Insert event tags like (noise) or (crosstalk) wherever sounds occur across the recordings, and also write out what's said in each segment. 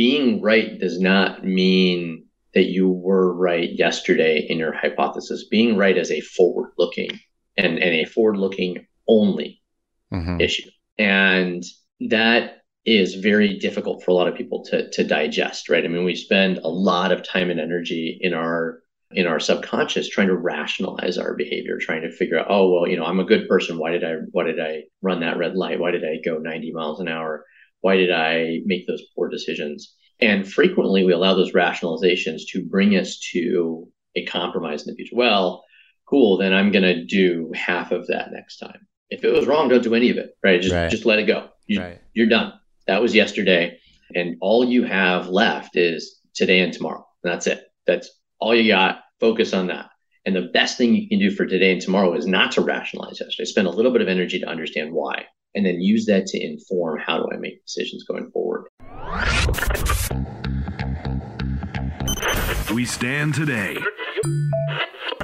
being right does not mean that you were right yesterday in your hypothesis. Being right is a forward looking and, and a forward looking only mm-hmm. issue. And that is very difficult for a lot of people to, to digest, right? I mean, we spend a lot of time and energy in our in our subconscious trying to rationalize our behavior trying to figure out oh well you know i'm a good person why did i why did i run that red light why did i go 90 miles an hour why did i make those poor decisions? And frequently we allow those rationalizations to bring us to a compromise in the future. Well cool then i'm going to do half of that next time. If it was wrong don't do any of it right? Just right. just let it go. You, right. you're done. That was yesterday. And all you have left is today and tomorrow. That's it. That's all you got, focus on that. And the best thing you can do for today and tomorrow is not to rationalize yesterday. Spend a little bit of energy to understand why, and then use that to inform how do I make decisions going forward. We stand today.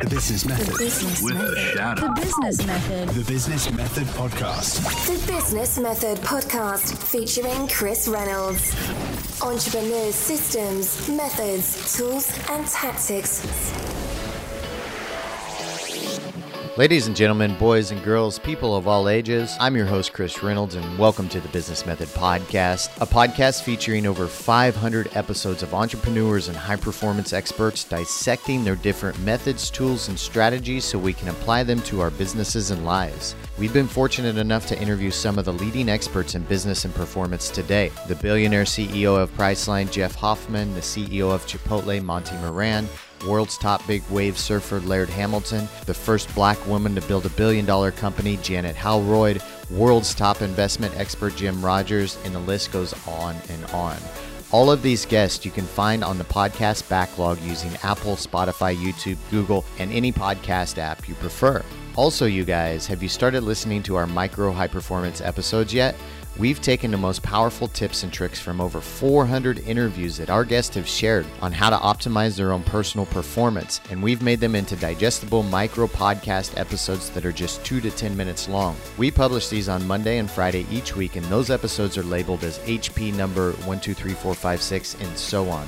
The Business Method the business with method. Shadow. The Business Method. The Business Method Podcast. The Business Method Podcast featuring Chris Reynolds. Entrepreneurs' systems, methods, tools, and tactics Ladies and gentlemen, boys and girls, people of all ages, I'm your host, Chris Reynolds, and welcome to the Business Method Podcast, a podcast featuring over 500 episodes of entrepreneurs and high performance experts dissecting their different methods, tools, and strategies so we can apply them to our businesses and lives. We've been fortunate enough to interview some of the leading experts in business and performance today the billionaire CEO of Priceline, Jeff Hoffman, the CEO of Chipotle, Monty Moran world's top big wave surfer Laird Hamilton, the first black woman to build a billion dollar company Janet Howroyd, world's top investment expert Jim Rogers, and the list goes on and on. All of these guests you can find on the podcast backlog using Apple, Spotify, YouTube, Google, and any podcast app you prefer. Also, you guys, have you started listening to our micro high performance episodes yet? We've taken the most powerful tips and tricks from over 400 interviews that our guests have shared on how to optimize their own personal performance, and we've made them into digestible micro podcast episodes that are just 2 to 10 minutes long. We publish these on Monday and Friday each week, and those episodes are labeled as HP number 123456 and so on.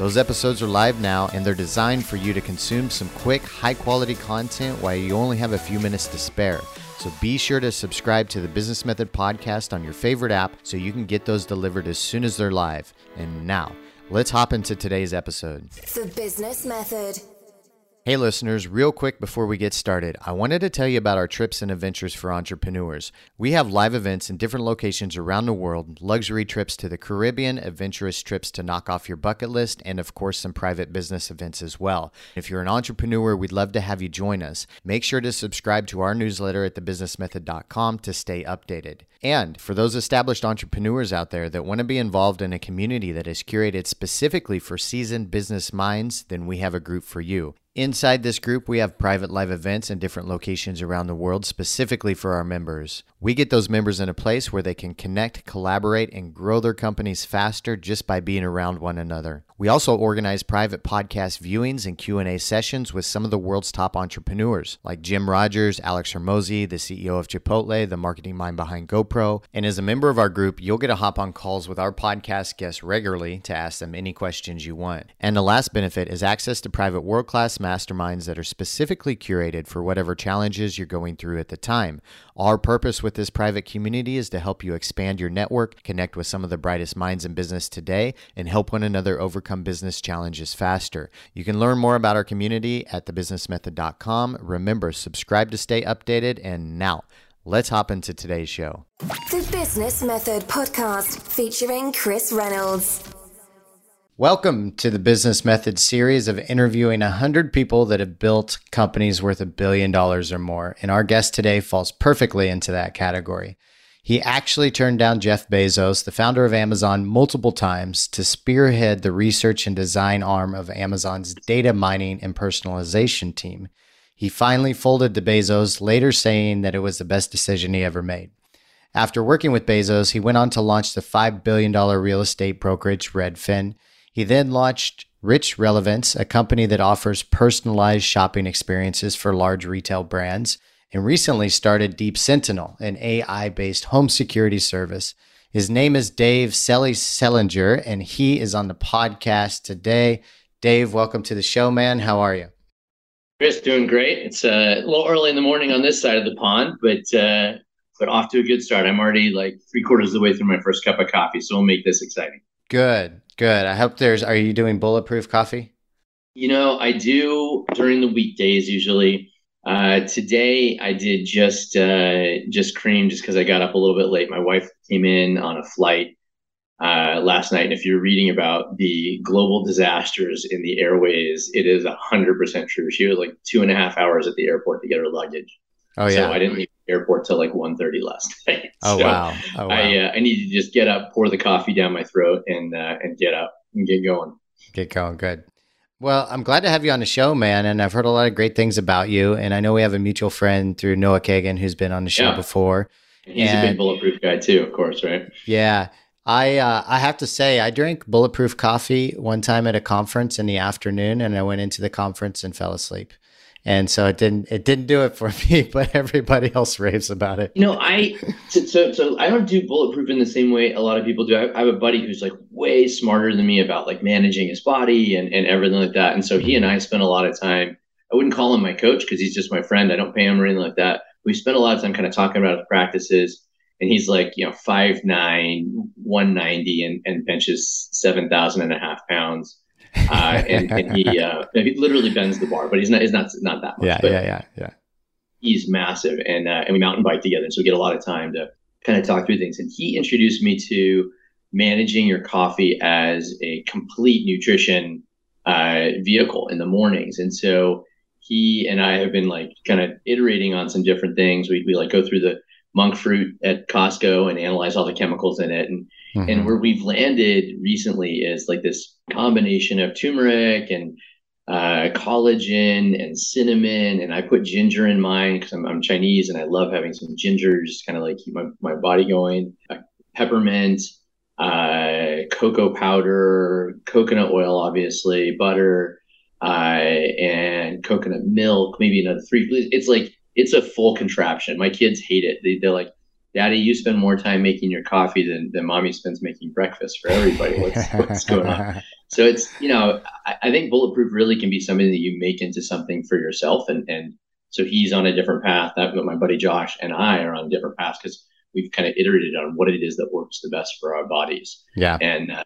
Those episodes are live now and they're designed for you to consume some quick, high quality content while you only have a few minutes to spare. So be sure to subscribe to the Business Method podcast on your favorite app so you can get those delivered as soon as they're live. And now, let's hop into today's episode. The Business Method. Hey, listeners, real quick before we get started, I wanted to tell you about our trips and adventures for entrepreneurs. We have live events in different locations around the world, luxury trips to the Caribbean, adventurous trips to knock off your bucket list, and of course, some private business events as well. If you're an entrepreneur, we'd love to have you join us. Make sure to subscribe to our newsletter at thebusinessmethod.com to stay updated. And for those established entrepreneurs out there that want to be involved in a community that is curated specifically for seasoned business minds, then we have a group for you. Inside this group, we have private live events in different locations around the world specifically for our members. We get those members in a place where they can connect, collaborate, and grow their companies faster just by being around one another. We also organize private podcast viewings and Q&A sessions with some of the world's top entrepreneurs, like Jim Rogers, Alex Hormozi, the CEO of Chipotle, the marketing mind behind GoPro. And as a member of our group, you'll get to hop on calls with our podcast guests regularly to ask them any questions you want. And the last benefit is access to private world-class masterminds that are specifically curated for whatever challenges you're going through at the time. Our purpose with this private community is to help you expand your network, connect with some of the brightest minds in business today, and help one another overcome business challenges faster. You can learn more about our community at thebusinessmethod.com. Remember, subscribe to stay updated. And now, let's hop into today's show. The Business Method Podcast featuring Chris Reynolds. Welcome to the Business Method series of interviewing 100 people that have built companies worth a billion dollars or more. And our guest today falls perfectly into that category. He actually turned down Jeff Bezos, the founder of Amazon, multiple times to spearhead the research and design arm of Amazon's data mining and personalization team. He finally folded to Bezos, later saying that it was the best decision he ever made. After working with Bezos, he went on to launch the $5 billion real estate brokerage Redfin he then launched Rich Relevance, a company that offers personalized shopping experiences for large retail brands, and recently started Deep Sentinel, an AI based home security service. His name is Dave Selly Selinger, and he is on the podcast today. Dave, welcome to the show, man. How are you? Chris, doing great. It's uh, a little early in the morning on this side of the pond, but uh, but off to a good start. I'm already like three quarters of the way through my first cup of coffee, so we'll make this exciting. Good, good. I hope there's. Are you doing bulletproof coffee? You know, I do during the weekdays usually. Uh, today I did just uh, just cream just because I got up a little bit late. My wife came in on a flight uh, last night, and if you're reading about the global disasters in the airways, it is hundred percent true. She was like two and a half hours at the airport to get her luggage. Oh yeah, so I didn't leave airport till like 1.30 last (laughs) night. Oh so wow! Oh, wow. I uh, I needed to just get up, pour the coffee down my throat, and uh, and get up and get going. Get going. Good. Well, I'm glad to have you on the show, man. And I've heard a lot of great things about you. And I know we have a mutual friend through Noah Kagan who's been on the show yeah. before. And he's and, a big bulletproof guy too, of course, right? Yeah. I uh, I have to say I drank bulletproof coffee one time at a conference in the afternoon, and I went into the conference and fell asleep and so it didn't it didn't do it for (laughs) me but everybody else raves about it. You know i so so i don't do bulletproof in the same way a lot of people do. I, I have a buddy who's like way smarter than me about like managing his body and, and everything like that. And so he and i spent a lot of time i wouldn't call him my coach because he's just my friend. I don't pay him or anything like that. We spent a lot of time kind of talking about his practices and he's like you know 5'9 190 and, and benches 7000 and a half pounds (laughs) uh, and, and, he uh, he literally bends the bar, but he's not he's not not that much. Yeah, yeah, yeah, yeah. He's massive, and uh, and we mountain bike together, so we get a lot of time to kind of talk through things. And he introduced me to managing your coffee as a complete nutrition uh, vehicle in the mornings, and so he and I have been like kind of iterating on some different things. We we like go through the monk fruit at Costco and analyze all the chemicals in it, and Mm-hmm. And where we've landed recently is like this combination of turmeric and uh, collagen and cinnamon. And I put ginger in mine because I'm, I'm, Chinese and I love having some ginger, just kind of like keep my, my body going. Uh, peppermint, uh, cocoa powder, coconut oil, obviously, butter, uh, and coconut milk, maybe another three. It's like, it's a full contraption. My kids hate it. They, they're like, Daddy, you spend more time making your coffee than, than mommy spends making breakfast for everybody. What's, what's going on? (laughs) So it's, you know, I, I, think Bulletproof really can be something that you make into something for yourself. And, and so he's on a different path. That my buddy Josh and I are on different paths because we've kind of iterated on what it is that works the best for our bodies. Yeah. And, uh,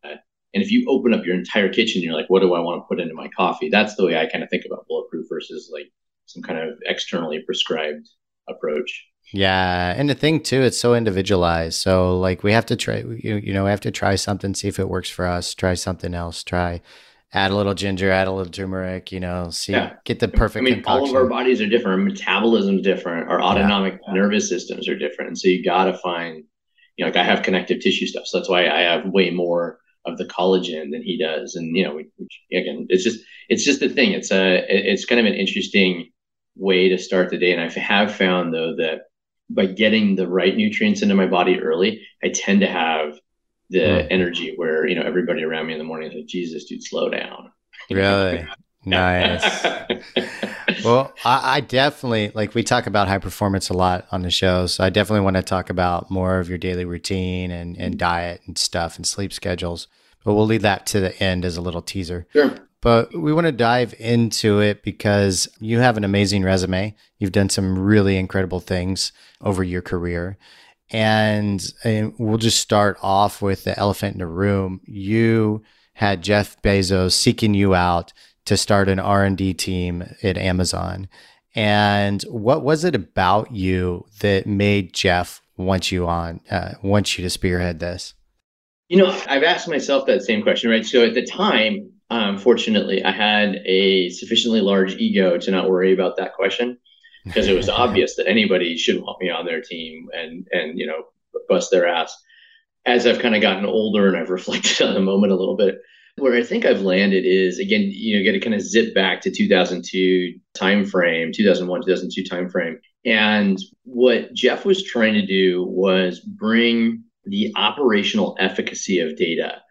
and if you open up your entire kitchen, you're like, what do I want to put into my coffee? That's the way I kind of think about Bulletproof versus like some kind of externally prescribed approach. Yeah, and the thing too, it's so individualized. So like we have to try, you, you know, we have to try something, see if it works for us. Try something else. Try add a little ginger, add a little turmeric. You know, see yeah. get the perfect. I mean, concoction. all of our bodies are different. Our metabolism's different. Our autonomic yeah. nervous systems are different. And so you got to find, you know, like I have connective tissue stuff, so that's why I have way more of the collagen than he does. And you know, we, again, it's just it's just the thing. It's a it's kind of an interesting way to start the day. And I have found though that by getting the right nutrients into my body early, I tend to have the mm. energy where you know everybody around me in the morning is like, Jesus, dude, slow down. Really (laughs) nice. (laughs) well, I, I, definitely like we talk about high performance a lot on the show, so I definitely want to talk about more of your daily routine and and diet and stuff and sleep schedules. But we'll leave that to the end as a little teaser. Sure. But we want to dive into it because you have an amazing resume. You've done some really incredible things over your career. And, and we'll just start off with the elephant in the room. You had Jeff Bezos seeking you out to start an R&D team at Amazon. And what was it about you that made Jeff want you on, uh, want you to spearhead this? You know, I've asked myself that same question, right? So at the time, um, fortunately, I had a sufficiently large ego to not worry about that question because it was (laughs) obvious that anybody should want me on their team and and you know bust their ass. As I've kind of gotten older and I've (laughs) reflected on the moment a little bit, where I think I've landed is again, you know, got to kind of zip back to 2002 timeframe, 2001, 2002 timeframe. And what Jeff was trying to do was bring the operational efficacy of data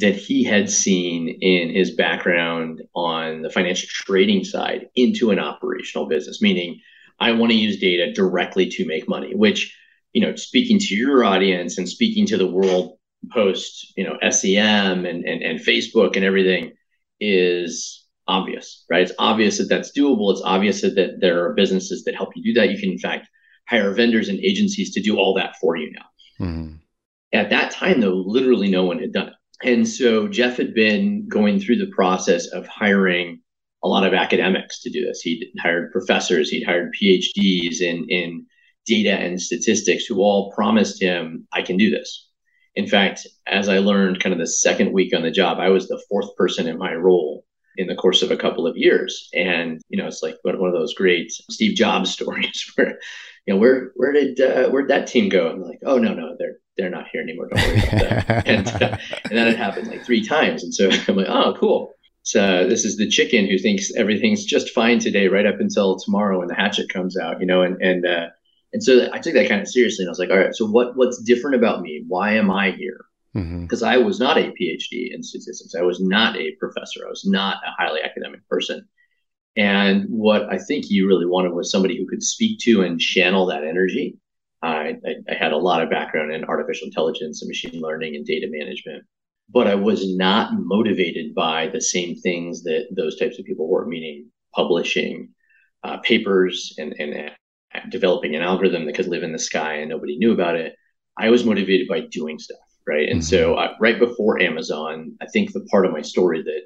that he had seen in his background on the financial trading side into an operational business, meaning I want to use data directly to make money, which you know, speaking to your audience and speaking to the world post, you know, SEM and, and, and Facebook and everything is obvious, right? It's obvious that that's doable. It's obvious that, that there are businesses that help you do that. You can, in fact, hire vendors and agencies to do all that for you now. Mm-hmm. At that time, though, literally no one had done it. And so Jeff had been going through the process of hiring a lot of academics to do this. He'd hired professors, he'd hired PhDs in, in data and statistics who all promised him, I can do this. In fact, as I learned kind of the second week on the job, I was the fourth person in my role in the course of a couple of years. And, you know, it's like one of those great Steve Jobs (laughs) stories where, you know, where, where did, uh, where'd that team go? I'm like, oh, no, no, they're, they're not here anymore. Don't worry about that. (laughs) and, uh, and then it happened like three times. And so (laughs) I'm like, oh, cool. So this is the chicken who thinks everything's just fine today, right up until tomorrow when the hatchet comes out, you know, and, and, uh, and so I took that kind of seriously, and I was like, all right, so what what's different about me? Why am I here? Because mm-hmm. I was not a PhD in statistics. I was not a professor. I was not a highly academic person. And what I think you really wanted was somebody who could speak to and channel that energy. I, I, had a lot of background in artificial intelligence and machine learning and data management, but I was not motivated by the same things that those types of people were, meaning publishing uh, papers and, and developing an algorithm that could live in the sky and nobody knew about it. I was motivated by doing stuff, right? And mm-hmm. so uh, right before Amazon, I think the part of my story that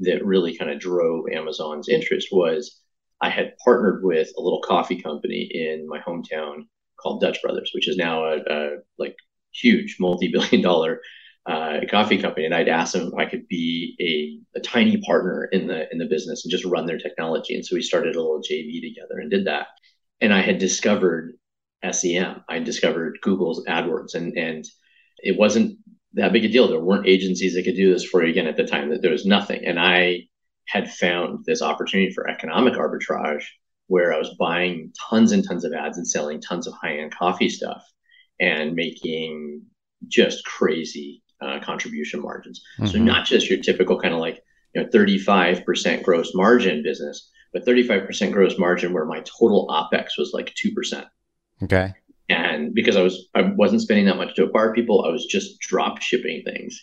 that really kind of drove Amazon's interest was I had partnered with a little coffee company in my hometown called Dutch Brothers, which is now a, a like huge multi-billion dollar uh, coffee company, and I'd asked them if I could be a, a tiny partner in the in the business and just run their technology. And so we started a little JV together and did that and I had discovered SEM. I discovered Google's AdWords, and and it wasn't that big a deal. There weren't agencies that could do this for you again at the time. That there was nothing, and I had found this opportunity for economic arbitrage where I was buying tons and tons of ads and selling tons of high end coffee stuff and making just crazy uh, contribution margins. Mm-hmm. So not just your typical kind of like you know 35% gross margin business, but 35% gross margin where my total OPEX was like 2%. Okay. And because I was, I wasn't spending that much to acquire people, I was just drop shipping things.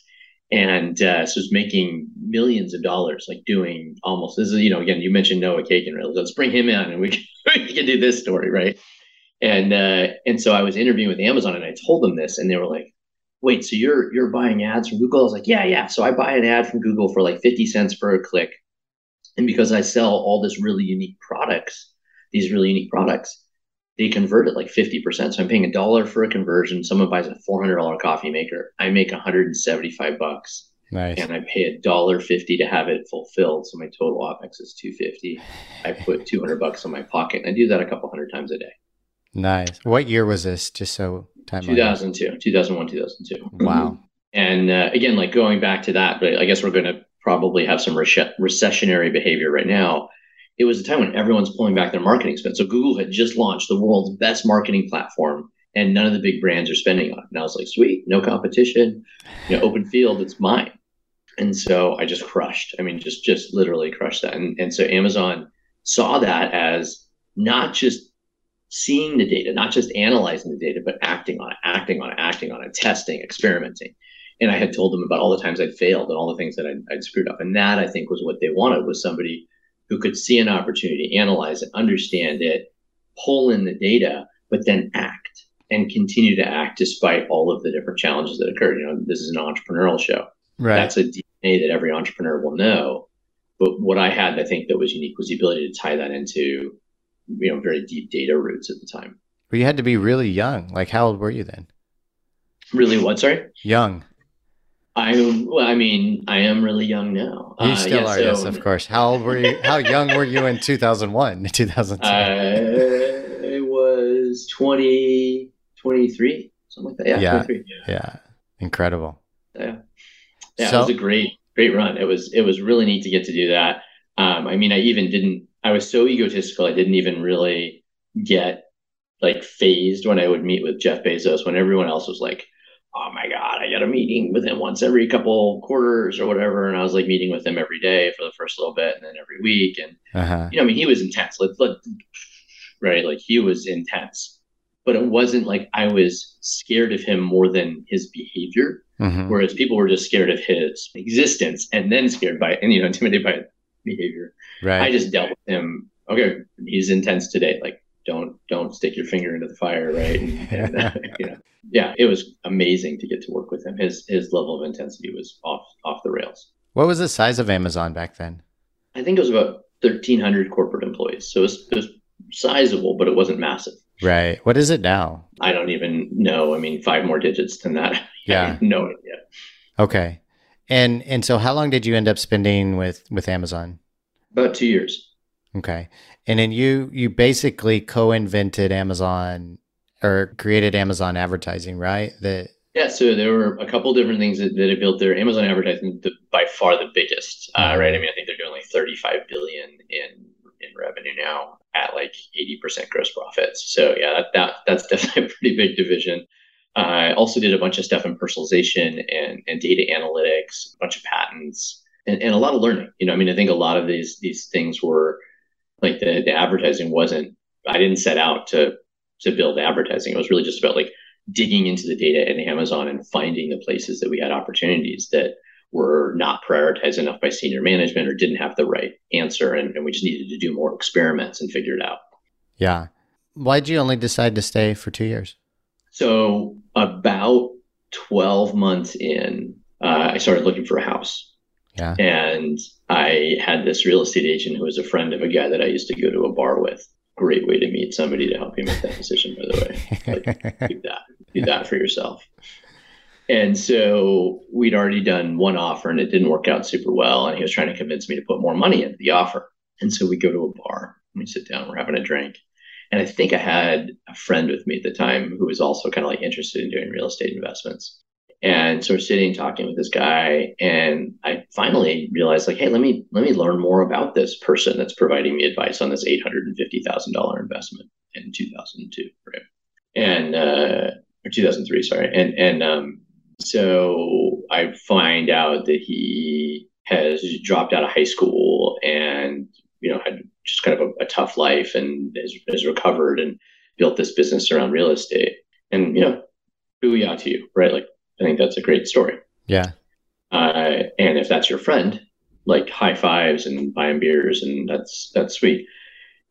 And uh, so I was making millions of dollars, like doing almost this is, you know, again, you mentioned Noah Kagan, right? Let's bring him in and we can, (laughs) we can do this story, right? And uh, and so I was interviewing with Amazon and I told them this, and they were like, wait, so you're you're buying ads from Google? I was like, yeah, yeah. So I buy an ad from Google for like 50 cents per click. And because I sell all this really unique products, these really unique products, they convert at like 50%. So I'm paying a dollar for a conversion. Someone buys a $400 coffee maker. I make 175 bucks. Nice. And I pay a dollar fifty to have it fulfilled. So my total OPEX is 250. I put 200 bucks in my pocket. And I do that a couple hundred times a day. Nice. What year was this? Just so time 2002, 2001, 2002. Wow. And uh, again, like going back to that, but I guess we're going to probably have some re- recessionary behavior right now. It was a time when everyone's pulling back their marketing spend. So Google had just launched the world's best marketing platform, and none of the big brands are spending on it. And I was like, sweet, no competition, you know, open field, it's mine. And so I just crushed. I mean, just just literally crushed that. And and so Amazon saw that as not just seeing the data, not just analyzing the data, but acting on it, acting on it, acting on it, testing, experimenting and I had told them about all the times I'd failed and all the things that I'd, I'd, screwed up. And that I think was what they wanted was somebody who could see an opportunity, analyze it, understand it, pull in the data, but then act and continue to act despite all of the different challenges that occurred. You know, this is an entrepreneurial show. Right. That's a DNA that every entrepreneur will know. But what I had, I think, that was unique was the ability to tie that into, you know, very deep data roots at the time. But you had to be really young. Like, how old were you then? Really, what? Sorry. Young. I well, I mean, I am really young now. You uh, still yeah, are, so, yes, of course. How old were you? (laughs) How young were you in 2001, 2002? I was 20, 23, something like that. Yeah, yeah, yeah. incredible. Yeah, yeah. So, it was a great, great run. It was, it was really neat to get to do that. Um, I mean, I even didn't. I was so egotistical. I didn't even really get like phased when I would meet with Jeff Bezos when everyone else was like oh my god, I got a meeting with him once every couple quarters or whatever, and I was like meeting with him every day for the first little bit, and then every week, and uh-huh. you know, I mean, he was intense. Like, let, right, like he was intense, but it wasn't like I was scared of him more than his behavior. Mm-hmm. Whereas people were just scared of his existence and then scared by and you know intimidated by behavior. Right. I just dealt with him. Okay, he's intense today. Like don't don't stick your finger into the fire, right? And, (laughs) and uh, you know, yeah, it was amazing to get to work with him. His his level of intensity was off off the rails. What was the size of Amazon back then? I think it was about thirteen hundred corporate employees, so it was, it was sizable, but it wasn't massive. Right. What is it now? I don't even know. I mean, five more digits than that. (laughs) Yeah. no idea. Okay. And and so how long did you end up spending with with Amazon? About two years. Okay. And then you you basically co-invented Amazon or created Amazon advertising, right? That yeah, so there were a couple different things that, that I built there. Amazon advertising, the, by far the biggest, uh, mm-hmm. right? I mean, I think they're doing like 35 billion in in revenue now at like 80% gross profits. So yeah, that, that that's (laughs) definitely a pretty big division. Uh, I also did a bunch of stuff in personalization and, and data analytics, a bunch of patents, and, and a lot of learning. You know, I mean, I think a lot of these these things were like the, the advertising wasn't. I didn't set out to to build advertising. It was really just about like digging into the data in Amazon and finding the places that we had opportunities that were not prioritized enough by senior management or didn't have the right answer. And, and we just needed to do more experiments and figure it out. Yeah. Why'd you only decide to stay for two years? So, about 12 months in, uh, I started looking for a house. Yeah. And I had this real estate agent who was a friend of a guy that I used to go to a bar with. Great way to meet somebody to help you make that decision, by the way. Like, (laughs) do that. Do that for yourself. And so we'd already done one offer and it didn't work out super well. And he was trying to convince me to put more money into the offer. And so we go to a bar and we sit down, we're having a drink. And I think I had a friend with me at the time who was also kind of like interested in doing real estate investments. And so we're sitting talking with this guy, and I finally realized, like, hey, let me let me learn more about this person that's providing me advice on this eight hundred and fifty thousand dollar investment in two thousand two, right? And uh, or two thousand three, sorry. And and um, so I find out that he has dropped out of high school and you know had just kind of a, a tough life and has, has, recovered and built this business around real estate. And you know, booyah to you, right? Like I think that's a great story. Yeah. Uh, and if that's your friend, like high fives and buying beers, and that's that's sweet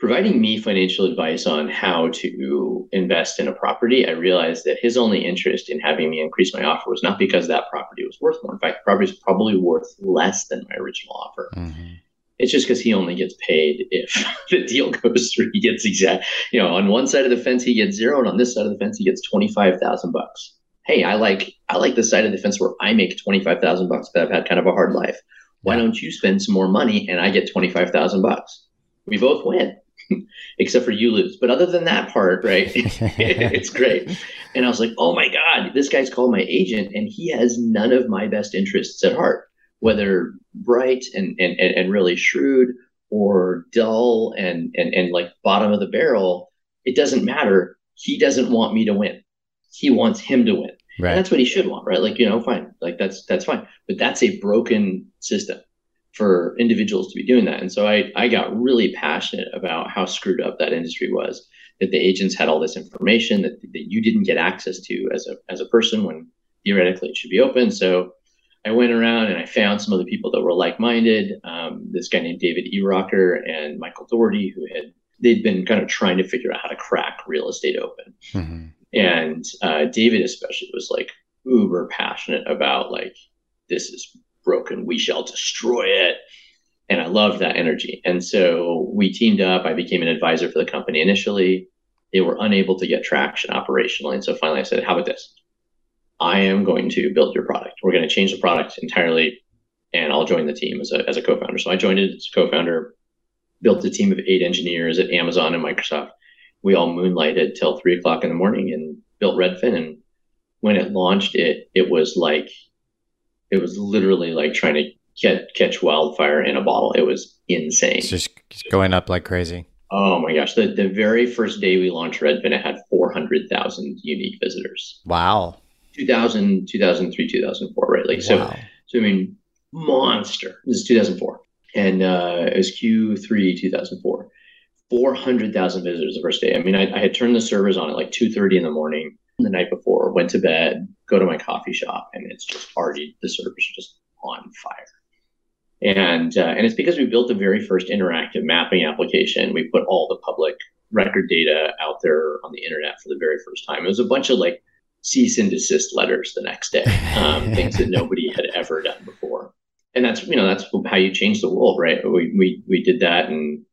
providing me financial advice on how to invest in a property, I realized that his only interest in having me increase my offer was not because that property was worth more. In fact, the property is probably worth less than my original offer. Mm-hmm. It's just because he only gets paid if (laughs) the deal goes through. He gets exact, you know, on one side of the fence he gets zero, and on this side of the fence he gets twenty five thousand bucks. Hey, I like I like the side of the fence where I make twenty five thousand bucks, but I've had kind of a hard life. Why don't you spend some more money and I get twenty five thousand bucks? We both win. (laughs) except for you lose. But other than that part, right, (laughs) it's great. And I was like, oh my God, this guy's called my agent and he has none of my best interests at heart, whether bright and, and, and really shrewd or dull and, and, and like bottom of the barrel. It doesn't matter. He doesn't want me to win. He wants him to win. Right. And that's what he should want, right? Like, you know, fine. Like that's that's fine. But that's a broken system for individuals to be doing that. And so I, I got really passionate about how screwed up that industry was, that the agents had all this information that, that you didn't get access to as a, as a person when theoretically it should be open. So I went around and I found some of the people that were like-minded. Um, this guy named David E. Rocker and Michael Dougherty, who had they'd been kind of trying to figure out how to crack real estate open. Mm-hmm. And uh, David especially was like uber passionate about like this is broken. We shall destroy it. And I loved that energy. And so we teamed up. I became an advisor for the company initially. They were unable to get traction operationally. And so finally I said, How about this? I am going to build your product. We're going to change the product entirely, and I'll join the team as a, as a co founder. So I joined it as a co founder, built a team of eight engineers at Amazon and Microsoft. We all moonlighted till three o'clock in the morning and built Redfin. And when it launched, it it was like it was literally like trying to get, catch wildfire in a bottle. It was insane. It's just going up like crazy. Oh my gosh. The, the very first day we launched Redfin, it had 400,000 unique visitors. Wow. 2000, 2003, 2004, right? Like, so, wow. so I mean, monster. This is 2004. And uh, it was Q3 2004. 400,000 visitors the first day. I mean, I, I had turned the servers on at like 2:30 in the morning the night before, went to bed, go to my coffee shop, and it's just already the servers are just on fire. And uh, and it's because we built the very first interactive mapping application. We put all the public record data out there on the internet for the very first time. It was a bunch of like cease and desist letters the next day, um, (laughs) things that nobody had ever done before. And that's you know that's how you change the world, right? We we we did that, and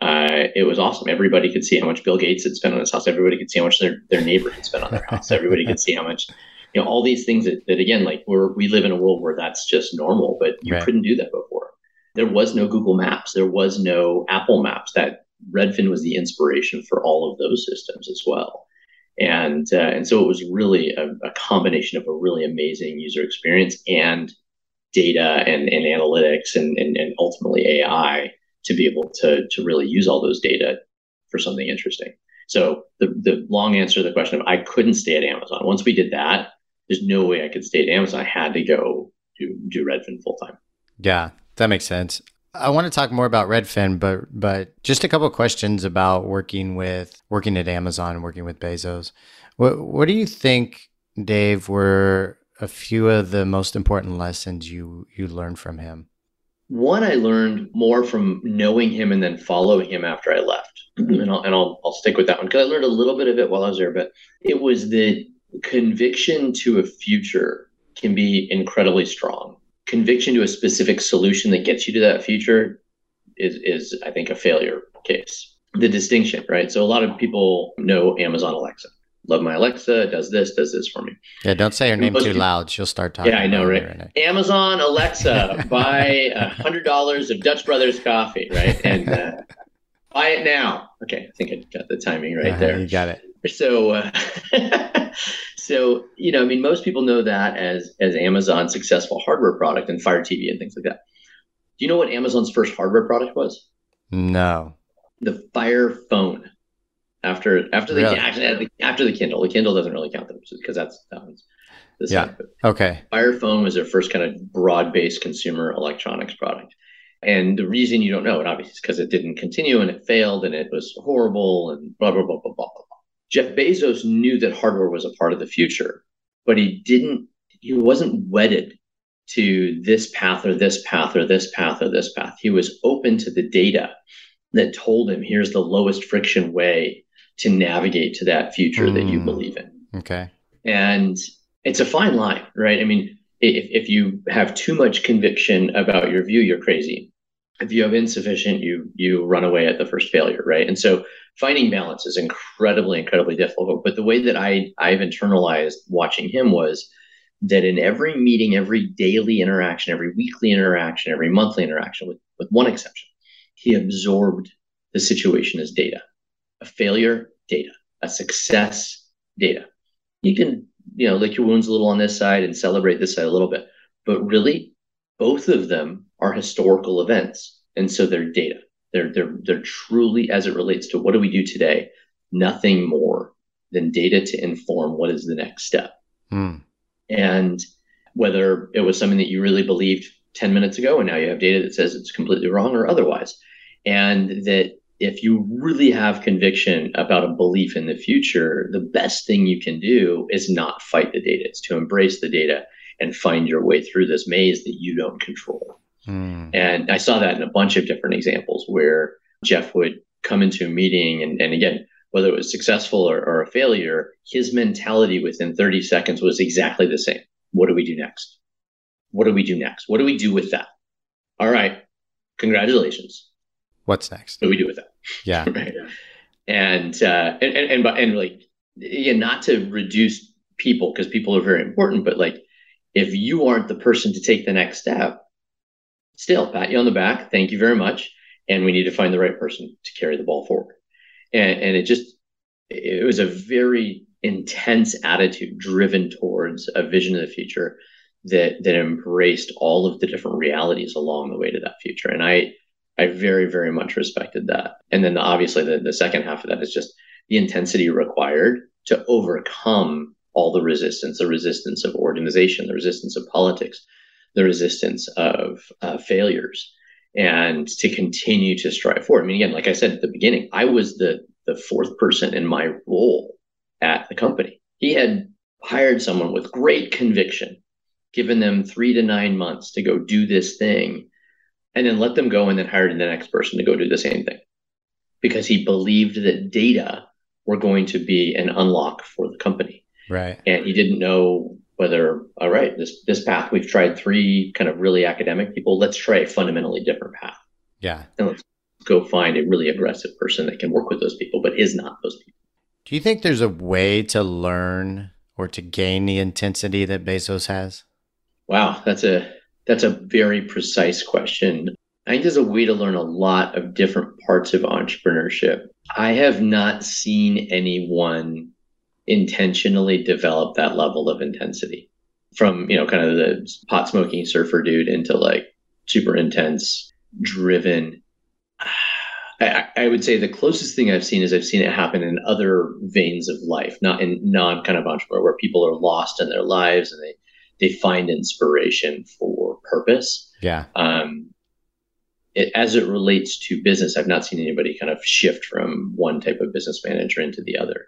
uh, it was awesome. Everybody could see how much Bill Gates had spent on his house. Everybody could see how much their their neighbor had spent on their house. Everybody could see how much you know all these things that, that again like we're we live in a world where that's just normal but you right. couldn't do that before there was no google maps there was no apple maps that redfin was the inspiration for all of those systems as well and uh, and so it was really a, a, combination of a really amazing user experience and data and, and analytics and, and, and ultimately ai to be able to to really use all those data for something interesting so the, the long answer to the question of I couldn't stay at Amazon. Once we did that, there's no way I could stay at Amazon. I had to go do do Redfin full time. Yeah, that makes sense. I want to talk more about Redfin, but but just a couple questions about working with working at Amazon, working with Bezos. What what do you think, Dave, were a few of the most important lessons you you learned from him? One, I learned more from knowing him and then following him after I left, mm-hmm. and I'll and I'll, I'll stick with that one because I learned a little bit of it while I was there. But it was the conviction to a future can be incredibly strong. Conviction to a specific solution that gets you to that future is, is I think, a failure case. The distinction, right? So a lot of people know Amazon Alexa. Love my Alexa, does this, does this for me. Yeah, don't say her name too people, loud. She'll start talking. Yeah, I know, right? right Amazon Alexa, (laughs) buy a hundred dollars of Dutch Brothers coffee, right? And uh, (laughs) buy it now. Okay, I think I got the timing right uh, there. You got it. So, uh, (laughs) so you know, I mean, most people know that as as Amazon's successful hardware product and Fire TV and things like that. Do you know what Amazon's first hardware product was? No. The Fire Phone. After after the, really? after, after the Kindle, the Kindle doesn't really count them because that's that one's yeah. Okay. Fire Phone was their first kind of broad-based consumer electronics product. And the reason you don't know it, obviously, is because it didn't continue and it failed and it was horrible and blah, blah, blah, blah, blah, blah. Jeff Bezos knew that hardware was a part of the future, but he didn't, he wasn't wedded to this path or this path or this path or this path. He was open to the data that told him here's the lowest friction way to navigate to that future mm. that you hmm. believe in. Okay. And it's a fine line, right? I mean, if, if you have too much conviction about your view, you're crazy. If you have insufficient, you you run away at the first failure, right? And so finding balance is incredibly, incredibly difficult. But the way that I I've internalized watching him was that in every meeting, every daily interaction, every weekly interaction, every monthly interaction, with, with one exception, he absorbed the situation as data. A failure, data. A success, data. You can, you know, lick your wounds a little on this side and celebrate this side a little bit. But really, both of them are historical events. And so they're data. They're they're they're truly as it relates to what do we do today, nothing more than data to inform what is the next step. Mm. And whether it was something that you really believed 10 minutes ago and now you have data that says it's completely wrong or otherwise. And that if you really have conviction about a belief in the future, the best thing you can do is not fight the data. It's to embrace the data and find your way through this maze that you don't control. Mm. And I saw that in a bunch of different examples where Jeff would come into a meeting and, and again, whether it was successful or, or a failure, his mentality within 30 seconds was exactly the same. What do we do next? What do we do next? What do we do with that? All right. Congratulations. What's next? What do we do with that? Yeah. (laughs) right. And, uh, and, and, and, and like, yeah, not to reduce people because people are very important, but like, if you aren't the person to take the next step, still pat you on the back. Thank you very much. And we need to find the right person to carry the ball forward. And, and it just, it was a very intense attitude driven towards a vision of the future that, that embraced all of the different realities along the way to that future. And I, I very, very much respected that. And then the, obviously the, the second half of that is just the intensity required to overcome all the resistance, the resistance of organization, the resistance of politics, the resistance of uh, failures. and to continue to strive forward. I mean, again, like I said at the beginning, I was the the fourth person in my role at the company. He had hired someone with great conviction, given them three to nine months to go do this thing, and then let them go and then hired the next person to go do the same thing because he believed that data were going to be an unlock for the company. Right. And he didn't know whether, all right, this this path we've tried three kind of really academic people. Let's try a fundamentally different path. Yeah. And let's go find a really aggressive person that can work with those people, but is not those people. Do you think there's a way to learn or to gain the intensity that Bezos has? Wow, that's a that's a very precise question. I think there's a way to learn a lot of different parts of entrepreneurship. I have not seen anyone intentionally develop that level of intensity from, you know, kind of the pot smoking surfer dude into like super intense, driven. (sighs) I, I, would say the closest thing I've seen is I've seen it happen in other veins of life, not in non kind of entrepreneur, where people are lost in their lives and they they find inspiration for purpose. Yeah. Um, it, as it relates to business, I've not seen anybody kind of shift from one type of business manager into the other.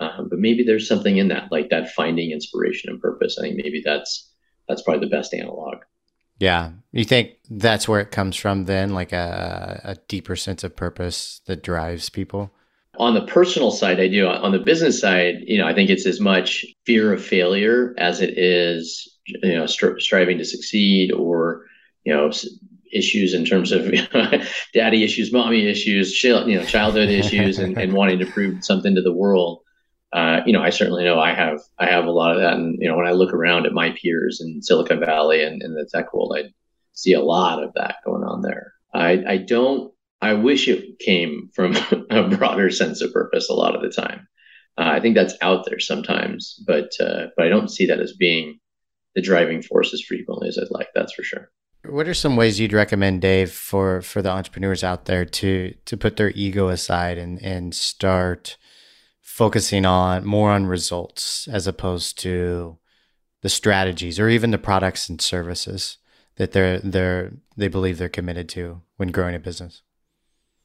Um, but maybe there's something in that, like that finding inspiration and purpose. I think maybe that's that's probably the best analog. Yeah, you think that's where it comes from? Then, like a, a deeper sense of purpose that drives people. On the personal side, I do. On the business side, you know, I think it's as much fear of failure as it is, you know, stri- striving to succeed or, you know, issues in terms of (laughs) daddy issues, mommy issues, you know, childhood issues, and, and wanting to prove something to the world. Uh, you know, I certainly know I have I have a lot of that, and you know, when I look around at my peers in Silicon Valley and in the tech world, I see a lot of that going on there. I I don't. I wish it came from (laughs) a broader sense of purpose a lot of the time. Uh, I think that's out there sometimes, but uh, but I don't see that as being the driving force as frequently as I'd like. That's for sure. What are some ways you'd recommend, Dave, for for the entrepreneurs out there to to put their ego aside and and start focusing on more on results as opposed to the strategies or even the products and services that they're they're they believe they're committed to when growing a business?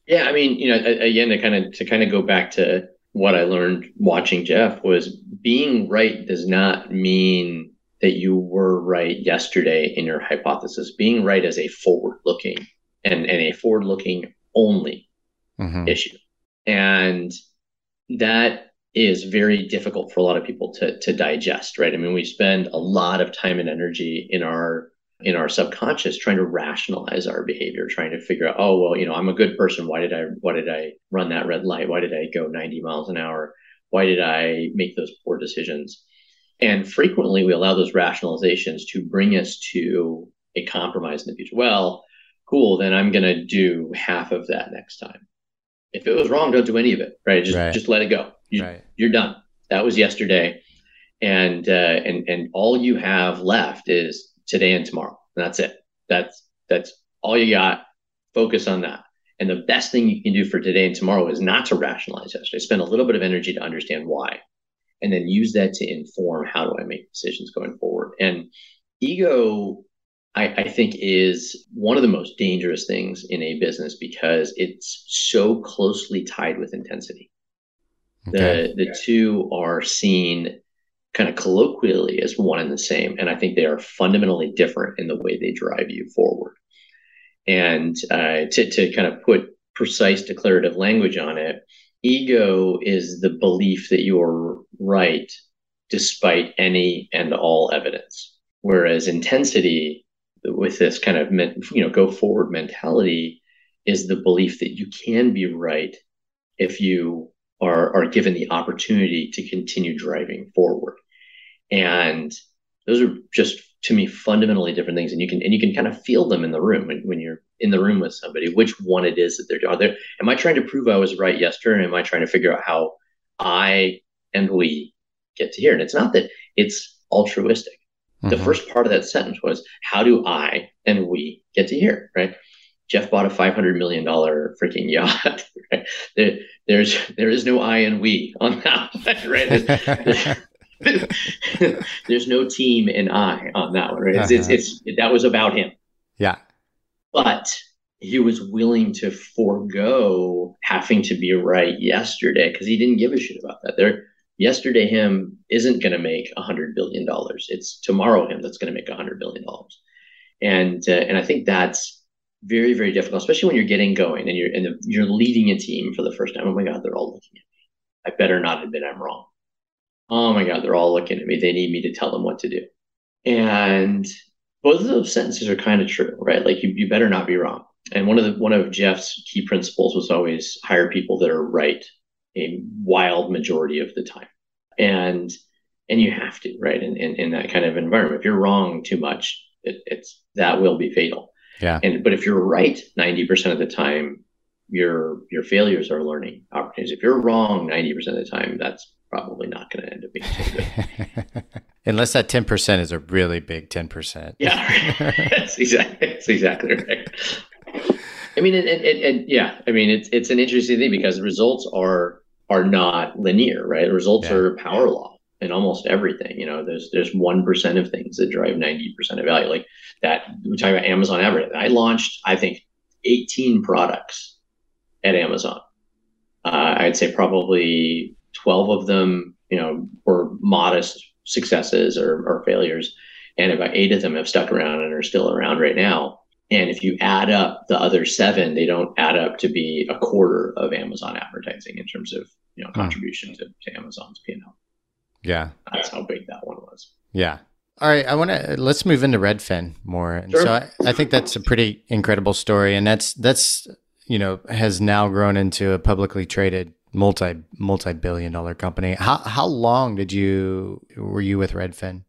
Yeah, I mean, you know, again, to kind of to kind of go back to what I learned watching Jeff was being right does not mean that you were right yesterday in your hypothesis. Being right is a forward looking and, and a forward looking only mm-hmm. issue. And that is very difficult for a lot of people to, to digest, right? I mean, we spend a lot of time and energy in our in our subconscious trying to rationalize our behavior, trying to figure out, oh well, you know, I'm a good person. Why did I why did I run that red light? Why did I go 90 miles an hour? Why did I make those poor decisions? And frequently we allow those rationalizations to bring us to a compromise in the future. Well, cool, then I'm going to do half of that next time. If it was wrong, don't do any of it, right? Just, right. just let it go. You, right. You're done. That was yesterday. And, uh, and, and all you have left is today and tomorrow. And that's it. That's, that's all you got. Focus on that. And the best thing you can do for today and tomorrow is not to rationalize yesterday. Spend a little bit of energy to understand why and then use that to inform how do I make decisions going forward. And ego, I, I, think, is one of the most dangerous things in a business because it's so closely tied with intensity. Okay. The the two are seen kind of colloquially as one and the same, and I think they are fundamentally different in the way they drive you forward. And uh, to to kind of put precise declarative language on it, ego is the belief that you're right despite any and all evidence. Whereas intensity with this kind of you know go forward mentality is the belief that you can be right if you are are given the opportunity to continue driving forward. And those are just to me fundamentally different things and you can and you can kind of feel them in the room when, when you're in the room with somebody which one it is that they're doing. Are there, am I trying to prove I was right yesterday? Or am I trying to figure out how I and we get to here? And it's not that it's altruistic. Mm-hmm. The first part of that sentence was, how do I and we get to here? Right. Jeff bought a five hundred million dollar freaking yacht. (laughs) Right? There, there's there is no I and we on that right? (laughs) There's, there's (laughs) no team and I on that one, right? It's, uh-huh. it's, it's, that was about him. Yeah. But he was willing to forego having to be right yesterday because he didn't give a shit about that. There, yesterday him isn't going to make a hundred billion dollars. It's tomorrow him that's going to make a hundred billion dollars, and uh, and I think that's very very difficult, especially when you're getting going and you're and you're leading a team for the first time. Oh my God, they're all looking at me. I better not admit I'm wrong. Oh my God, they're all looking at me. They need me to tell them what to do, and both of those sentences are kind of true, right? Like you, you better not be wrong. And one of the one of Jeff's key principles was always hire people that are right a wild majority of the time. And and you have to, right? In, in, in that kind of environment. If you're wrong too much, it, it's that will be fatal. Yeah. And but if you're right 90% of the time, your your failures are learning opportunities. If you're wrong 90% of the time, that's probably not going to end up being so good. (laughs) Unless that 10% is a really big 10%. Yeah, (laughs) that's exactly, that's exactly right. I mean, and, and, and, yeah, I mean, it's, it's an interesting thing because results are, are not linear, right? Results yeah. are power law in almost everything. You know, there's, there's 1% of things that drive 90% of value. Like that, we talk about Amazon advertising. I launched, I think, 18 products at Amazon. Uh, I'd say probably 12 of them, you know, were modest successes or, or failures. And about eight of them have stuck around and are still around right now. And if you add up the other seven, they don't add up to be a quarter of Amazon advertising in terms of you know contribution to, to Amazon's P and L. Yeah, that's how big that one was. Yeah. All right, I want to let's move into Redfin more. And sure. so I, I think that's a pretty incredible story, and that's that's you know has now grown into a publicly traded multi multi billion dollar company. How how long did you were you with Redfin?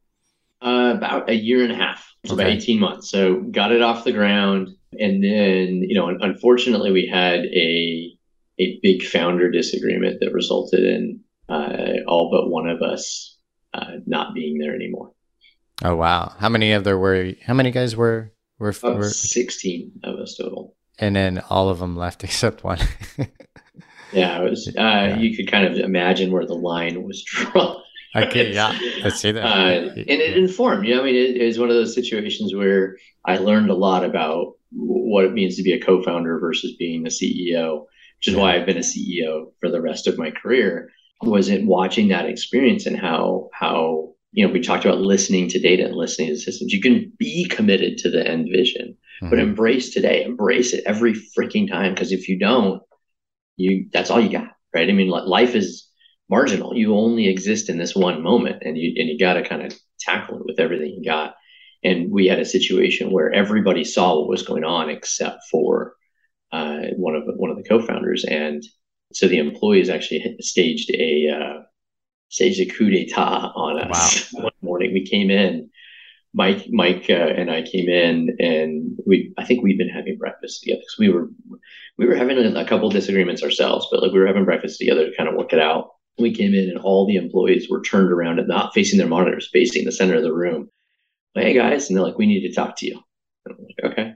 Uh, about a year and a half, okay. about eighteen months. So got it off the ground, and then you know, unfortunately, we had a a big founder disagreement that resulted in uh, all but one of us uh, not being there anymore. Oh wow! How many of there were? How many guys were were? were... Sixteen of us total. And then all of them left (laughs) except one. Yeah, it was. Uh, yeah. You could kind of imagine where the line was (laughs) drawn. I could, yeah, I see that. Uh, and it informed. You know, I mean, it, was one of those situations where I learned a lot about what it means to be a co-founder versus being a CEO, which is why I've been a CEO for the rest of my career. Was it watching that experience and how how you know we talked about listening to data and listening to systems. You can be committed to the end vision, mm-hmm. but embrace today, embrace it every freaking time. Because if you don't, you that's all you got, right? I mean, life is marginal. You only exist in this one moment, and you and you got to kind of tackle it with everything you got. And we had a situation where everybody saw what was going on except for uh, one of one of the co-founders, and so the employees actually staged a uh, staged a coup d'état on us wow. (laughs) one morning. We came in. Mike, Mike, uh, and I came in, and we. I think we'd been having breakfast together because we were we were having a, a couple disagreements ourselves, but like we were having breakfast together to kind of work it out. We came in and all the employees were turned around and not facing their monitors, facing the center of the room. Hey guys, and they're like, "We need to talk to you." And I'm like, "Okay."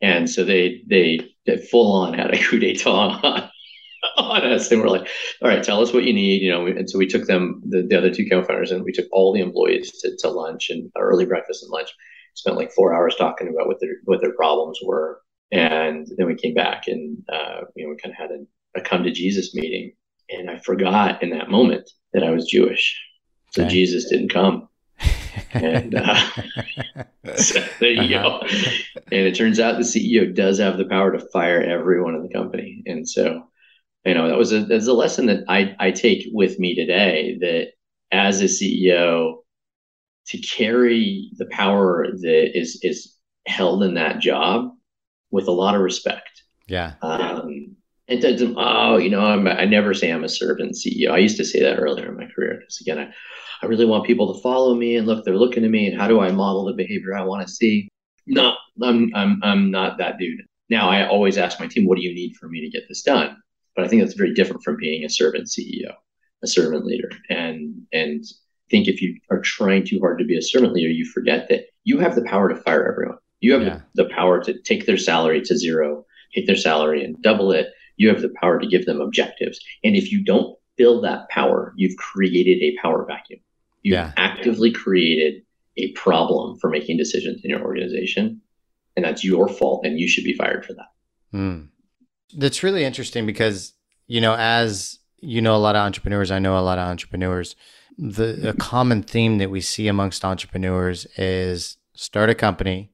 And so they they they full on had a coup d'état (laughs) on, on us, and we're like, "All right, tell us what you need," you know. And so we took them, the, the other two co-founders, and we took all the employees to, to lunch and early breakfast and lunch. Spent like four hours talking about what their what their problems were, and then we came back and, uh, you know, we kind of had a, a, come to Jesus meeting. And I forgot in that moment that I was Jewish. So okay. Jesus didn't come. and uh, (laughs) so there you uh-huh. go. And it turns out the CEO does have the power to fire everyone in the company. And so, you know, that was a, that's a lesson that I, I take with me today that as a CEO, to carry the power that is, is held in that job with a lot of respect. Yeah. Um, it doesn't, oh, you know, I'm, I never say I'm a servant CEO. I used to say that earlier in my career because, again, I, I really want people to follow me and look, they're looking to me and how do I model the behavior I want to see? No, I'm, I'm, I'm not that dude. Now, I always ask my team, what do you need for me to get this done? But I think that's very different from being a servant CEO, a servant leader. And, and I think if you are trying too hard to be a servant leader, you forget that you have the power to fire everyone. You have yeah. the, the power to take their salary to zero, take their salary and double it. You have the power to give them objectives. And if you don't fill that power, you've created a power vacuum. You've yeah. actively created a problem for making decisions in your organization. And that's your fault. And you should be fired for that. Mm. That's really interesting because, you know, as you know, a lot of entrepreneurs, I know a lot of entrepreneurs. The a (laughs) common theme that we see amongst entrepreneurs is start a company,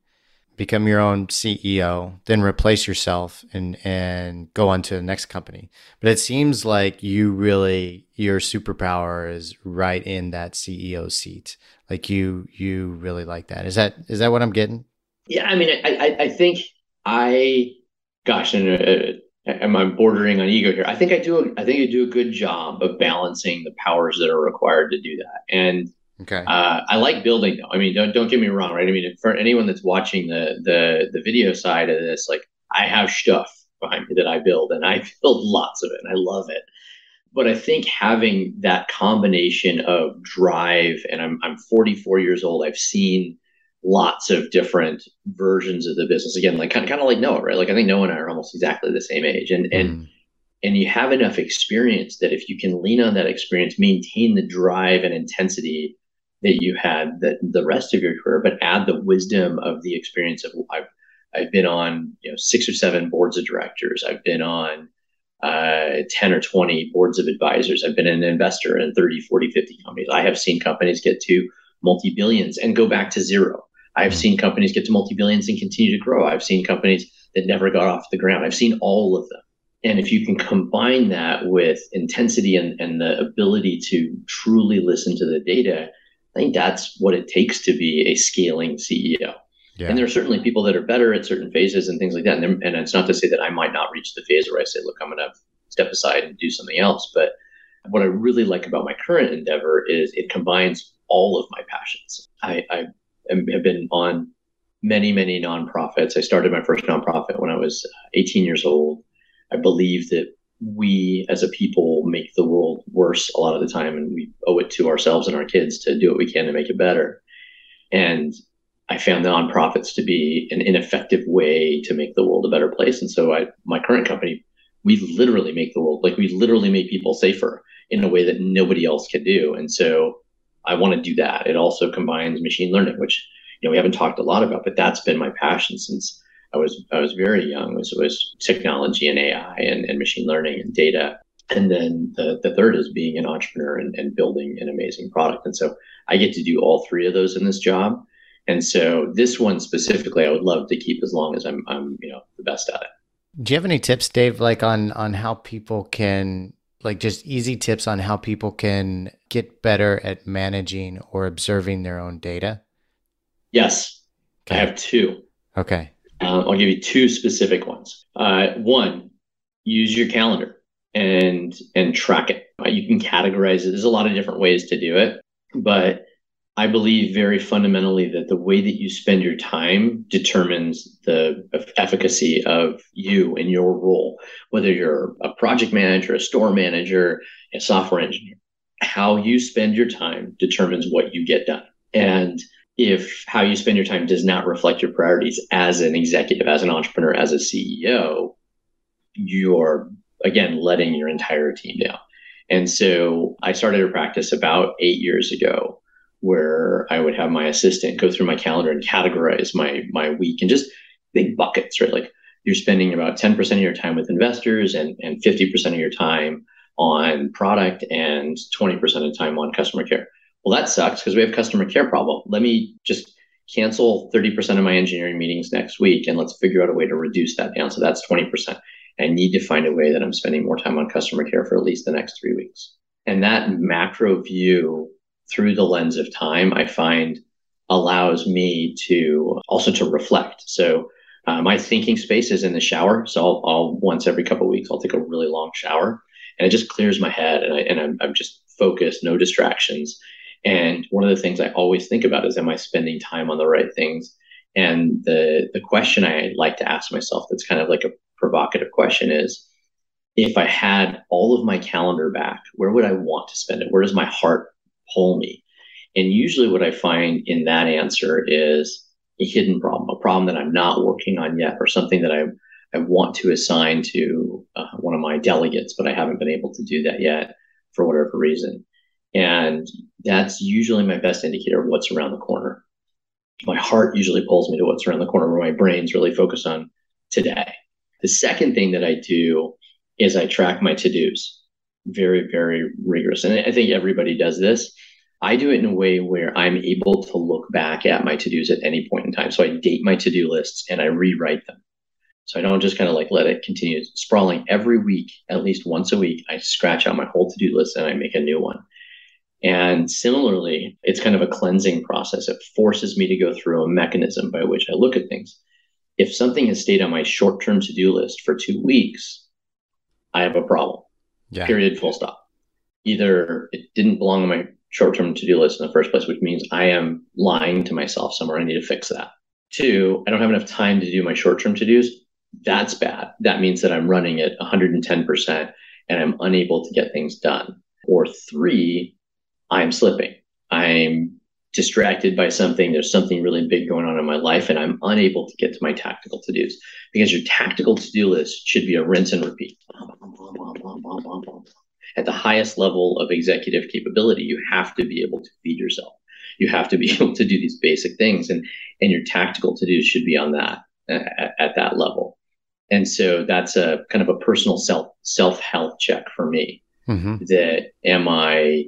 become your own CEO, then replace yourself and and go on to the next company. But it seems like you really your superpower is right in that CEO seat. Like you you really like that. Is that is that what I'm getting? Yeah, I mean, I I, I think I, gosh, and uh, am I bordering on ego here? I think I do. A, I think I do a good job of balancing the powers that are required to do that. And okay, uh, I like building though. I mean, don't don't get me wrong, right? I mean, for anyone that's watching the the the video side of this, like I have stuff behind me that I build, and I (laughs) build lots of it, and I love it. But I think having that combination of drive, and I'm I'm 44 years old. I've seen lots of different versions of the business. Again, like kind of, kind of like Noah, right? Like I think Noah and I are almost exactly the same age, and mm. and and you have enough experience that if you can lean on that experience, maintain the drive and intensity that you had that the rest of your career, but add the wisdom of the experience of I've I've been on you know six or seven boards of directors. I've been on uh, 10 or 20 boards of advisors. I've been an investor in 30, 40, 50 companies. I have seen companies get to multi billions and go back to zero. I've mm-hmm. seen companies get to multi billions and continue to grow. I've seen companies that never got off the ground. I've seen all of them. And if you can combine that with intensity and, and the ability to truly listen to the data, I think that's what it takes to be a scaling CEO. Yeah. And there are certainly people that are better at certain phases and things like that. And, and it's not to say that I might not reach the phase where I say, look, I'm going to step aside and do something else. But what I really like about my current endeavor is it combines all of my passions. I, I have been on many, many nonprofits. I started my first nonprofit when I was uh, 18 years old. I believe that we as a people make the world worse a lot of the time, and we owe it to ourselves and our kids to do what we can to make it better. And I found nonprofits to be an ineffective way to make the world a better place. And so, I, my current company, we literally make the world like we literally make people safer in a way that nobody else can do. And so, I want to do that. It also combines machine learning, which you know we haven't talked a lot about, but that's been my passion since I was I was very young. Was, was technology and AI and, and machine learning and data. And then the, the third is being an entrepreneur and, and building an amazing product. And so I get to do all three of those in this job. And so this one specifically, I would love to keep as long as I'm, I'm, you know, the best at it. Do you have any tips, Dave, like on on how people can like just easy tips on how people can get better at managing or observing their own data? Yes, okay. I have two. Okay. Uh, I'll give you two specific ones. Uh, one, use your calendar and and track it. Uh, you can categorize it. There's a lot of different ways to do it, but I believe very fundamentally that the way that you spend your time determines the efficacy of you and your role, whether you're a project manager, a store manager, a software engineer. How you spend your time determines what you get done. And if how you spend your time does not reflect your priorities as an executive, as an entrepreneur, as a CEO, you're again letting your entire team down. And so I started a practice about eight years ago where I would have my assistant go through my calendar and categorize my my week and just big buckets, right? Like you're spending about 10% of your time with investors and, and 50% of your time on product and 20% of time on customer care. Well, that sucks because we have customer care problem. Let me just cancel 30% of my engineering meetings next week and let's figure out a way to reduce that down. So that's 20%. I need to find a way that I'm spending more time on customer care for at least the next three weeks. And that macro view through the lens of time, I find allows me to also to reflect. So uh, my thinking space is in the shower. So I'll, I'll once every couple weeks, I'll take a really long shower and it just clears my head and, I, and I'm, I'm just focused, no distractions. And one of the things I always think about is, am I spending time on the right things? And the, the question I like to ask myself that's kind of like a provocative question is, if I had all of my calendar back, where would I want to spend it? Where does my heart pull me? And usually, what I find in that answer is a hidden problem, a problem that I'm not working on yet, or something that I, I want to assign to uh, one of my delegates, but I haven't been able to do that yet for whatever reason. And that's usually my best indicator of what's around the corner. My heart usually pulls me to what's around the corner, where my brain's really focused on today. The second thing that I do is I track my to dos very, very rigorous. And I think everybody does this. I do it in a way where I'm able to look back at my to dos at any point in time. So I date my to do lists and I rewrite them. So I don't just kind of like let it continue sprawling. Every week, at least once a week, I scratch out my whole to do list and I make a new one. And similarly, it's kind of a cleansing process. It forces me to go through a mechanism by which I look at things. If something has stayed on my short term to do list for two weeks, I have a problem. Yeah. Period, full stop. Either it didn't belong on my short term to do list in the first place, which means I am lying to myself somewhere. I need to fix that. Two, I don't have enough time to do my short term to dos. That's bad. That means that I'm running at 110% and I'm unable to get things done. Or three, I'm slipping. I'm distracted by something. There's something really big going on in my life, and I'm unable to get to my tactical to dos because your tactical to do list should be a rinse and repeat. At the highest level of executive capability, you have to be able to feed yourself. You have to be (laughs) able to do these basic things, and and your tactical to dos should be on that at, at that level. And so that's a kind of a personal self self health check for me. Mm-hmm. That am I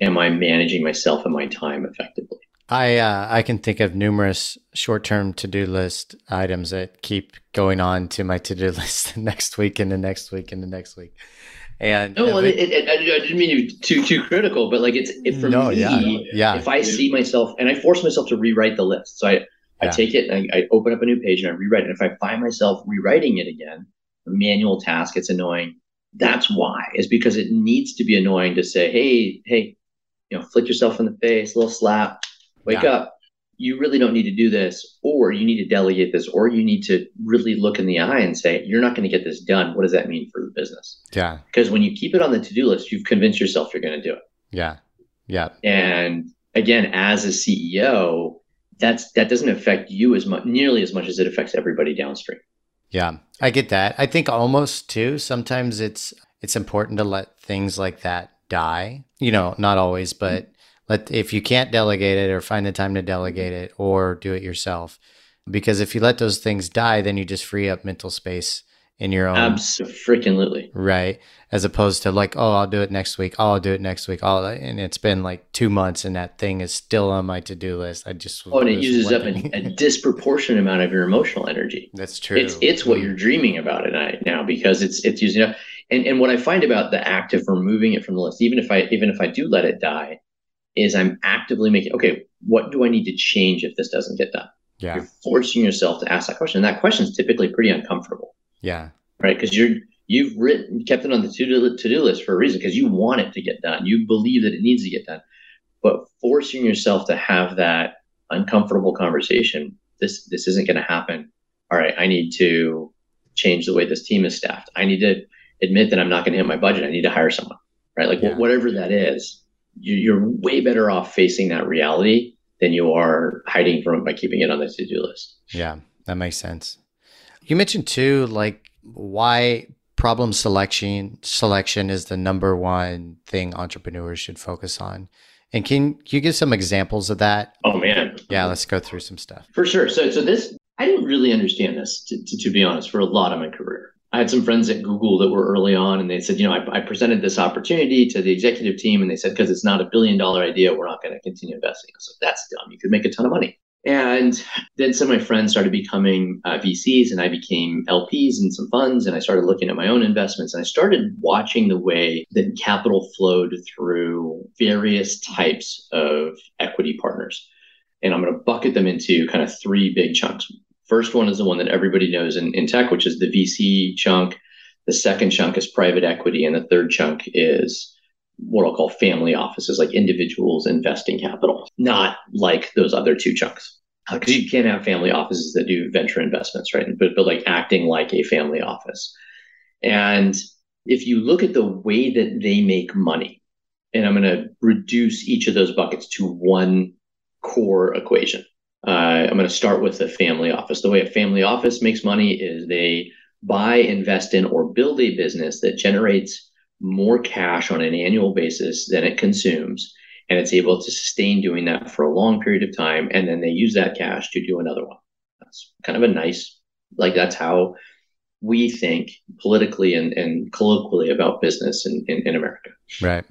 am I managing myself and my time effectively? I uh, I can think of numerous short term to do list items that keep going on to my to do (laughs) list the next week and the next week and the next week. And no, it, it, I didn't mean you too too critical, but like it's it, for no, me. Yeah, yeah. If I see myself and I force myself to rewrite the list, so I I yeah. take it and I, I, open up a new page and I rewrite it. If I find myself rewriting it again, a manual task, it's annoying. That's why is because it needs to be annoying to say, hey, hey, you know, flick yourself in the face, a little slap, wake yeah. up. You really don't need to do this, or you need to delegate this, or you need to really look in the eye and say, you're not going to get this done. What does that mean for the business? Yeah. Because when you keep it on the to do list, you've convinced yourself you're going to do it. Yeah. Yeah. And again, as a CEO, that's that doesn't affect you as much nearly as much as it affects everybody downstream. Yeah. I get that. I think almost too sometimes it's it's important to let things like that die. You know, not always, but let if you can't delegate it or find the time to delegate it or do it yourself. Because if you let those things die, then you just free up mental space in your own. Absolutely. Right. As opposed to like oh i'll do it next week. Oh, i'll do it next week. Oh and it's been like two months and that thing is still on my to-do list. I just oh and it uses up a, a, disproportionate amount of your emotional energy. That's true. It's it's what mm-hmm. you're dreaming about at night now because it's it's using up and and what i find about the act of removing it from the list even if i even if i do let it die is i'm actively making okay what do i need to change if this doesn't get done yeah you're forcing yourself to ask that question and that question is typically pretty uncomfortable yeah. Right. Because you're you've written kept it on the to do to do list for a reason because you want it to get done. You believe that it needs to get done. But forcing yourself to have that uncomfortable conversation, this this isn't going to happen. All right, I need to change the way this team is staffed. I need to admit that I'm not going to hit my budget. I need to hire someone. Right. Like yeah. whatever that is, you're way better off facing that reality than you are hiding from it by keeping it on the to do list. Yeah, that makes sense. You mentioned too, like why problem selection selection is the number one thing entrepreneurs should focus on. And can you give some examples of that? Oh man, yeah, let's go through some stuff. For sure. So, so this I didn't really understand this to, to, to be honest for a lot of my career. I had some friends at Google that were early on, and they said, you know, I, I presented this opportunity to the executive team, and they said, because it's not a billion dollar idea, we're not going to continue investing. So that's dumb. You could make a ton of money. And then some of my friends started becoming uh, VCs, and I became LPs in some funds, and I started looking at my own investments, and I started watching the way that capital flowed through various types of equity partners. And I'm going to bucket them into kind of three big chunks. First one is the one that everybody knows in, in tech, which is the VC chunk. The second chunk is private equity, and the third chunk is what I'll call family offices, like individuals investing capital, not like those other two chunks. Because you can't have family offices that do venture investments, right? But, but like acting like a family office. And if you look at the way that they make money, and I'm going to reduce each of those buckets to one core equation. Uh, I'm going to start with the family office. The way a family office makes money is they buy, invest in, or build a business that generates more cash on an annual basis than it consumes and it's able to sustain doing that for a long period of time and then they use that cash to do another one that's kind of a nice like that's how we think politically and, and colloquially about business in, in, in America. Right.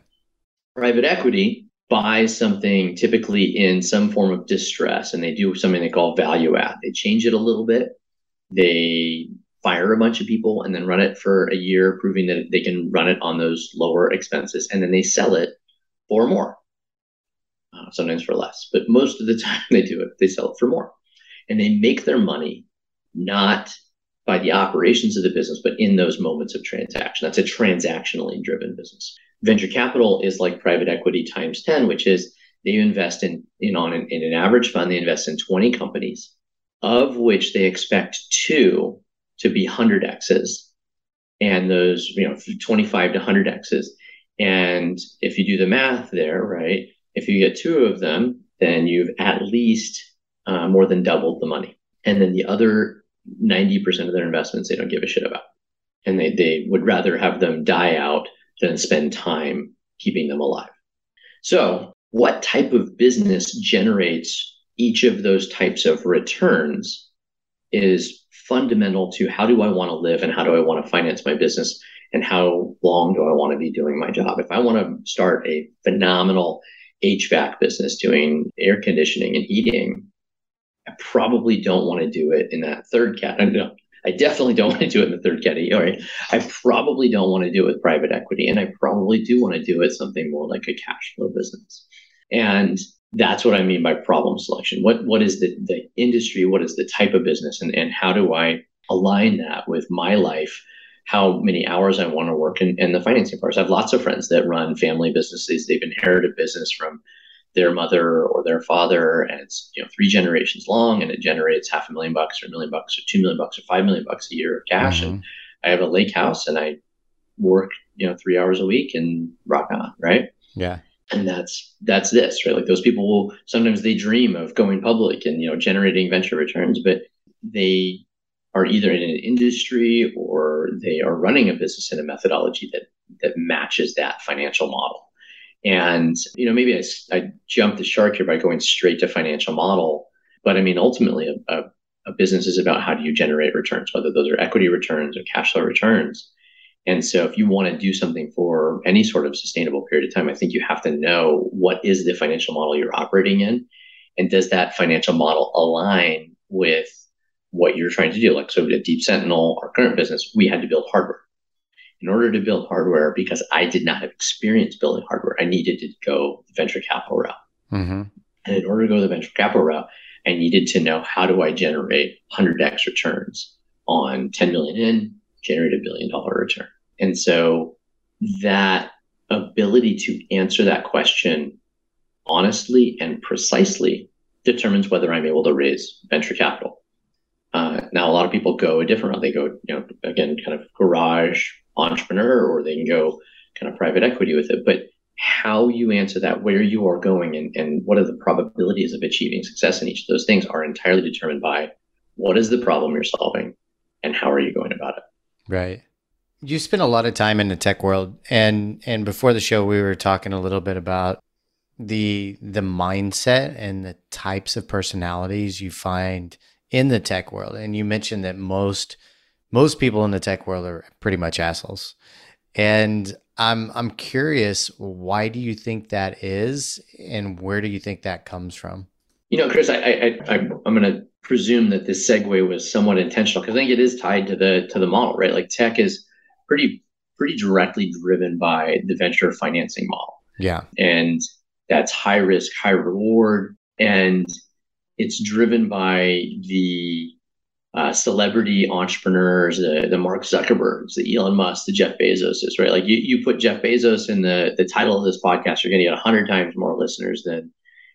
Private equity buys something typically in some form of distress and they do something they call value add. They change it a little bit. They fire a bunch of people and then run it for a year, proving that they can run it on those lower expenses. And then they sell it for more, uh, sometimes for less. But most of the (laughs) time they do it, they sell it for more. And they make their money not by the operations of the business, but in those moments of transaction. That's a transactionally driven business. Venture capital is like private equity times 10, which is they invest in, in on an, in an average fund, they invest in 20 companies, of which they expect two to be 100 X's and those, you know, 25 to 100 X's. And if you do the math there, right, if you get two of them, then you've at least uh, more than doubled the money. And then the other 90% of their investments they don't give a shit about. And they, they would rather have them die out than spend time keeping them alive. So, what type of business generates each of those types of returns is fundamental to how do I want to live and how do I want to finance my business and how long do I want to be doing my job. If I want to start a phenomenal HVAC business doing air conditioning and heating, I probably don't want to do it in that third category. Definitely don't (laughs) want to do it in the third category. I probably don't want to do it with private equity, and I probably do want to do it something more like a cash flow business. And that's what I mean by problem selection. What what is the the industry? What is the type of business, and and how do I align that with my life? How many hours I want to work, and, and the financing parts. I have lots of friends that run family businesses. They've inherited business from their mother or their father, and it's you know three generations long, and it generates half a million bucks or a million bucks or two million bucks or five million bucks a year of cash. Mm-hmm. And I have a lake house, and I work you know three hours a week and rock on, right? Yeah. And that's that's this, right? Like those people will sometimes they dream of going public and you know generating venture returns, but they are either in an industry or they are running a business in a methodology that that matches that financial model. And, you know, maybe I, I jumped the shark here by going straight to financial model. But I mean, ultimately, a, a, a business is about how do you generate returns, whether those are equity returns or cash flow returns. And so, if you want to do something for any sort of sustainable period of time, I think you have to know what is the financial model you're operating in, and does that financial model align with what you're trying to do? Like, so at Deep Sentinel, our current business, we had to build hardware in order to build hardware, because I did not have experience building hardware, I needed to go the venture capital route. Mm-hmm. And in order to go the venture capital route, I needed to know how do I generate 100x returns on 10 million in, generate a billion dollar return. And so that ability to answer that question honestly and precisely determines whether I'm able to raise venture capital. Uh, now, a lot of people go a different route. They go, you know, again, kind of garage entrepreneur or they can go kind of private equity with it. But how you answer that, where you are going, and, and what are the probabilities of achieving success in each of those things are entirely determined by what is the problem you're solving and how are you going about it. Right. You spend a lot of time in the tech world, and and before the show, we were talking a little bit about the the mindset and the types of personalities you find in the tech world. And you mentioned that most most people in the tech world are pretty much assholes. And I'm I'm curious, why do you think that is, and where do you think that comes from? You know, Chris, I, I, I I'm going to presume that this segue was somewhat intentional because I think it is tied to the to the model, right? Like tech is pretty pretty directly driven by the venture financing model. Yeah, and that's high risk, high reward, and it's driven by the uh, celebrity entrepreneurs, the, the Mark Zuckerbergs, the Elon Musk, the Jeff Bezoses, right? Like you, you put Jeff Bezos in the, the title of this podcast, you're going to get 100 times more listeners than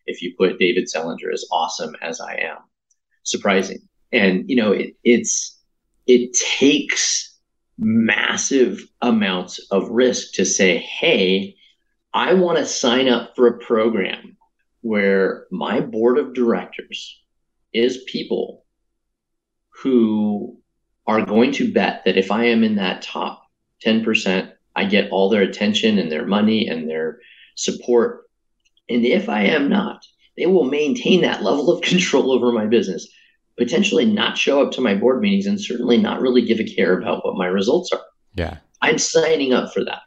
if you put David Selinger as awesome as I am. Surprising. And, you know, it, it's, it takes massive amounts of risk to say, hey, I want to sign up for a program where my board of directors is people who are going to bet that if I am in that top 10%, I get all their attention and their money and their support. And if I am not, they will maintain that level of (laughs) control over my business potentially not show up to my board meetings and certainly not really give a care about what my results are. Yeah. I'm signing up for that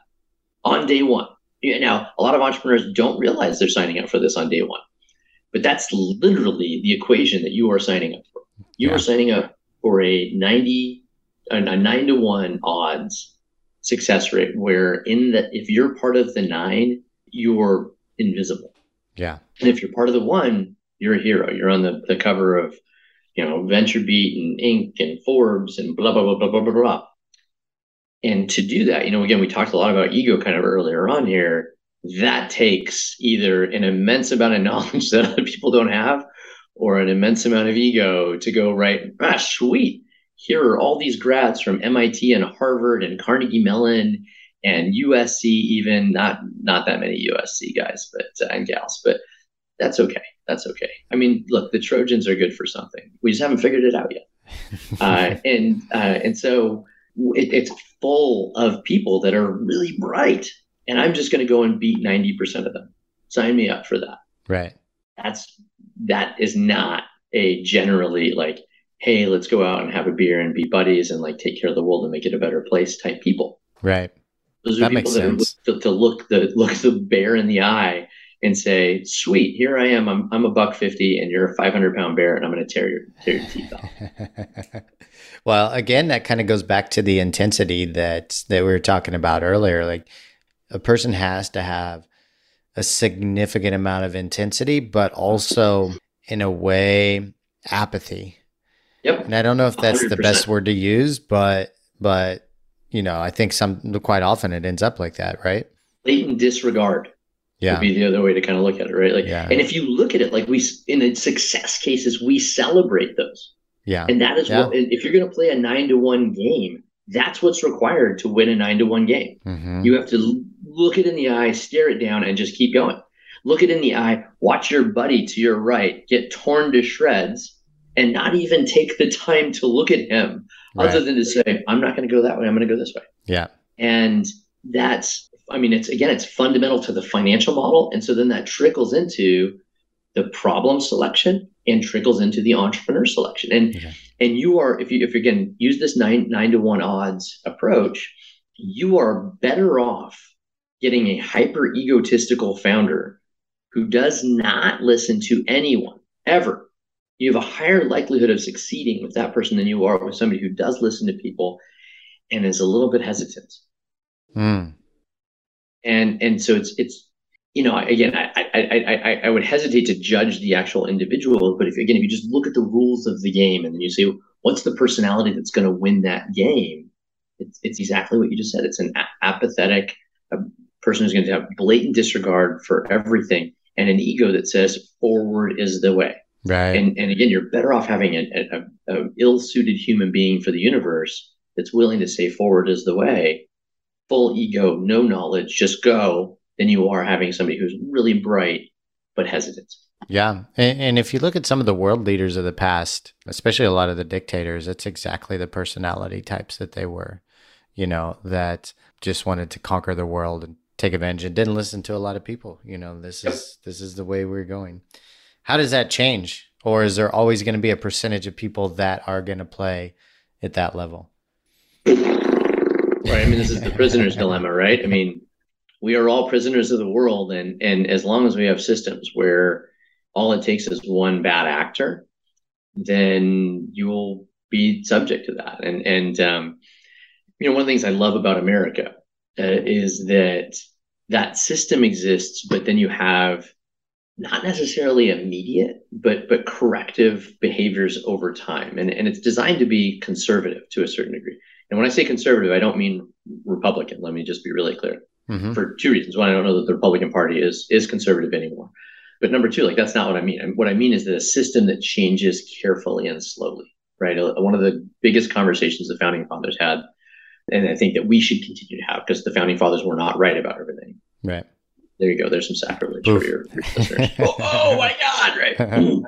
on day one. Now, a lot of entrepreneurs don't realize they're signing up for this on day one, but that's literally the equation that you are signing up for. You yeah. are signing up for a 90, a nine to one odds success rate where in the, if you're part of the nine, you're invisible. Yeah. And if you're part of the one, you're a hero. You're on the, the cover of, you know, VentureBeat and Inc. and Forbes and blah, blah, blah, blah, blah, blah, blah. And to do that, you know, again, we talked a lot about ego kind of earlier on here. That takes either an immense amount of (laughs) knowledge that other people don't have or an immense amount of ego to go, right, ah, sweet. Here are all these grads from MIT and Harvard and Carnegie Mellon and USC, even not not that many USC guys, but uh, and gals, but that's okay. That's okay. I mean, look, the Trojans are good for something. We just haven't figured it out yet. (laughs) uh, and uh, and so it, it's full of people that are really bright, and I'm just going to go and beat ninety percent of them. Sign me up for that. Right. That's that is not a generally like, hey, let's go out and have a beer and be buddies and like take care of the world and make it a better place type people. Right. Those are that people that sense. are to, to look the look the bear in the eye and say, "Sweet, here I am. I'm I'm a buck fifty, and you're a five hundred pound bear, and I'm going to tear your tear your teeth off." (laughs) well, again, that kind of goes back to the intensity that that we were talking about earlier. Like a person has to have a significant amount of intensity, but also in a way apathy. Yep. And I don't know if that's 100%. the best word to use, but but you know, I think some quite often it ends up like that, right? Latent disregard yeah. would be the other way to kind of look at it, right? Like, yeah. and if you look at it like we in the success cases, we celebrate those. Yeah. And that is yeah. what if you're going to play a nine to one game, that's what's required to win a nine to one game. Mm-hmm. You have to look it in the eye, stare it down, and just keep going. Look it in the eye, watch your buddy to your right get torn to shreds, and not even take the time to look at him, right. other than to say, "I'm not going to go that way. I'm going to go this way." Yeah. And that's I mean, it's again, it's fundamental to the financial model. And so then that trickles into the problem selection and trickles into the entrepreneur selection. And okay. and you are, if you if you again use this nine nine to one odds approach, you are better off getting a hyper egotistical founder who does not listen to anyone ever. You have a higher likelihood of succeeding with that person than you are with somebody who does listen to people and is a little bit hesitant. Mm and and so it's it's you know again I, I I I would hesitate to judge the actual individual, but if again if you just look at the rules of the game and then you say what's the personality that's going to win that game, it's it's exactly what you just said. It's an apathetic person who's going to have blatant disregard for everything and an ego that says forward is the way. Right. And and again, you're better off having a, a, a ill-suited human being for the universe that's willing to say forward is the way full ego, no knowledge, just go, than you are having somebody who's really bright but hesitant. Yeah. And, and, if you look at some of the world leaders of the past, especially a lot of the dictators, it's exactly the personality types that they were, you know, that just wanted to conquer the world and take advantage and didn't listen to a lot of people. You know, this is this is the way we're going. How does that change? Or is there always going to be a percentage of people that are going to play at that level? Right. I mean, this is the prisoner's dilemma, right? I mean, we are all prisoners of the world, and and as long as we have systems where all it takes is one bad actor, then you will be subject to that. And and um, you know, one of the things I love about America uh, is that that system exists, but then you have not necessarily immediate, but but corrective behaviors over time, and and it's designed to be conservative to a certain degree. And when I say conservative, I don't mean Republican. Let me just be really clear. Mm-hmm. For two reasons. One, I don't know that the Republican Party is is conservative anymore. But number two, like that's not what I mean. What I mean is that a system that changes carefully and slowly, right? One of the biggest conversations the founding fathers had, and I think that we should continue to have because the founding fathers were not right about everything. Right. There you go. There's some sacrilege Oof. for your, (laughs) your listeners. oh, oh, my God! Right.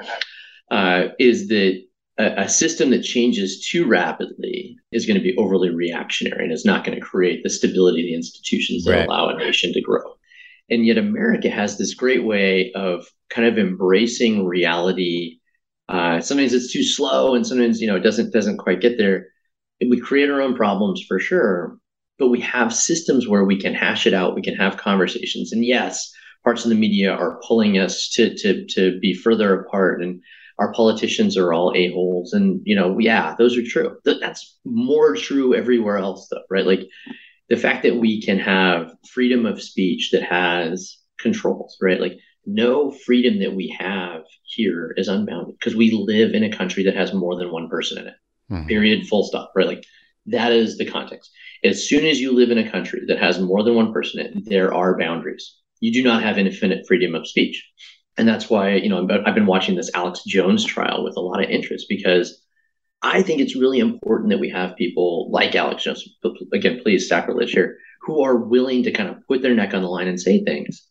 (laughs) uh, is that a, a, system that changes too rapidly is going to be overly reactionary and is not going to create the stability of the institutions that right. allow a nation to grow. And yet, America has this great way of kind of embracing reality Uh, sometimes it's too slow, and sometimes you know it doesn't doesn't quite get there. We create our own problems for sure, but we have systems where we can hash it out. We can have conversations, and yes, parts of the media are pulling us to to to be further apart, and our politicians are all a holes, and you know, yeah, those are true. That's more true everywhere else, though, right? Like the fact that we can have freedom of speech that has controls, right? Like no freedom that we have here is unbounded because we live in a country that has more than one person in it. Mm-hmm. Period. Full stop. Right. Like that is the context. As soon as you live in a country that has more than one person in it, there are boundaries. You do not have infinite freedom of speech. And that's why, you know, I've been watching this Alex Jones trial with a lot of interest because I think it's really important that we have people like Alex Jones, again, please sacrilege here, who are willing to kind of put their neck on the line and say things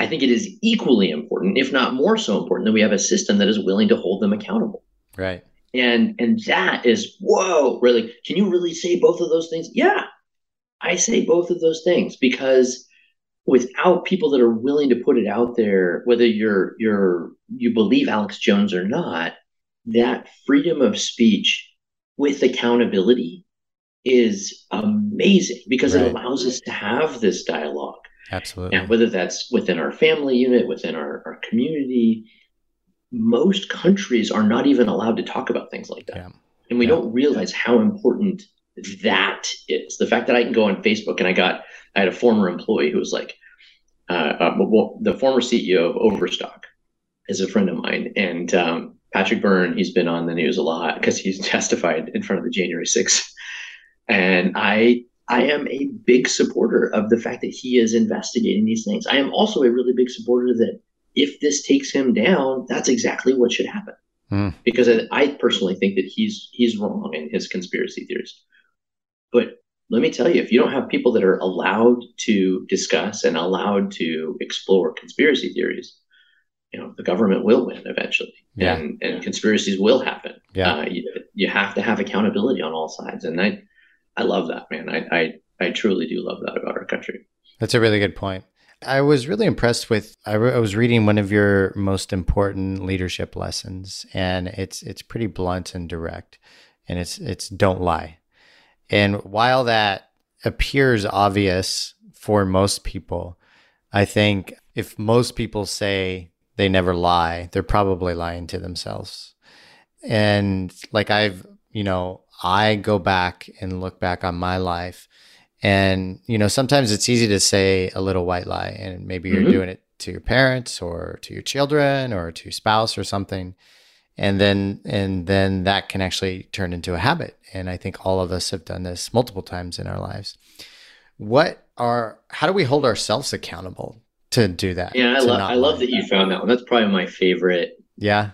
I think it is equally important, if not more so important, that we have a system that is willing to hold them accountable. Right. And and that is whoa, really. Can you really say both of those things? Yeah, I say both of those things because without people that are willing to put it out there, whether you're you're you believe Alex Jones or not, that freedom of speech with accountability is amazing because right. it allows us to have this dialogue Absolutely. And whether that's within our family unit, within our, our community, most countries are not even allowed to talk about things like that. Yeah. And we yeah. don't realize how important that is. The fact that I can go on Facebook and I got, I had a former employee who was like, uh, uh, well, the former CEO of Overstock is a friend of mine. And um, Patrick Byrne, he's been on the news a lot because he's (laughs) testified in front of the January 6th. And I I am a big supporter of the fact that he is investigating these things. I am also a really big supporter that if this takes him down, that's exactly what should happen. Mm. Because I, I personally think that he's he's wrong in his conspiracy theories. But let me tell you, if you don't have people that are allowed to discuss and allowed to explore conspiracy theories, you know, the government will win eventually, yeah. and and conspiracies will happen. Yeah, uh, you, you have to have accountability on all sides, and I I love that, man. I, I, I truly do love that about our country. That's a really good point. I was really impressed with. I, re- I, was reading one of your most important leadership lessons, and it's it's pretty blunt and direct, and it's it's don't lie. And while that appears obvious for most people, I think if most people say they never lie, they're probably lying to themselves. And like I've, you know, I go back and look back on my life. And, you know, sometimes it's easy to say a little white lie, and maybe you're mm-hmm. doing it to your parents or to your children or to your spouse or something. And then, and then that can actually turn into a habit. And I think all of us have done this multiple times in our lives. What are, how do we hold ourselves accountable to do that? Yeah, I, love I love that you found that one. That's probably my favorite. Yeah.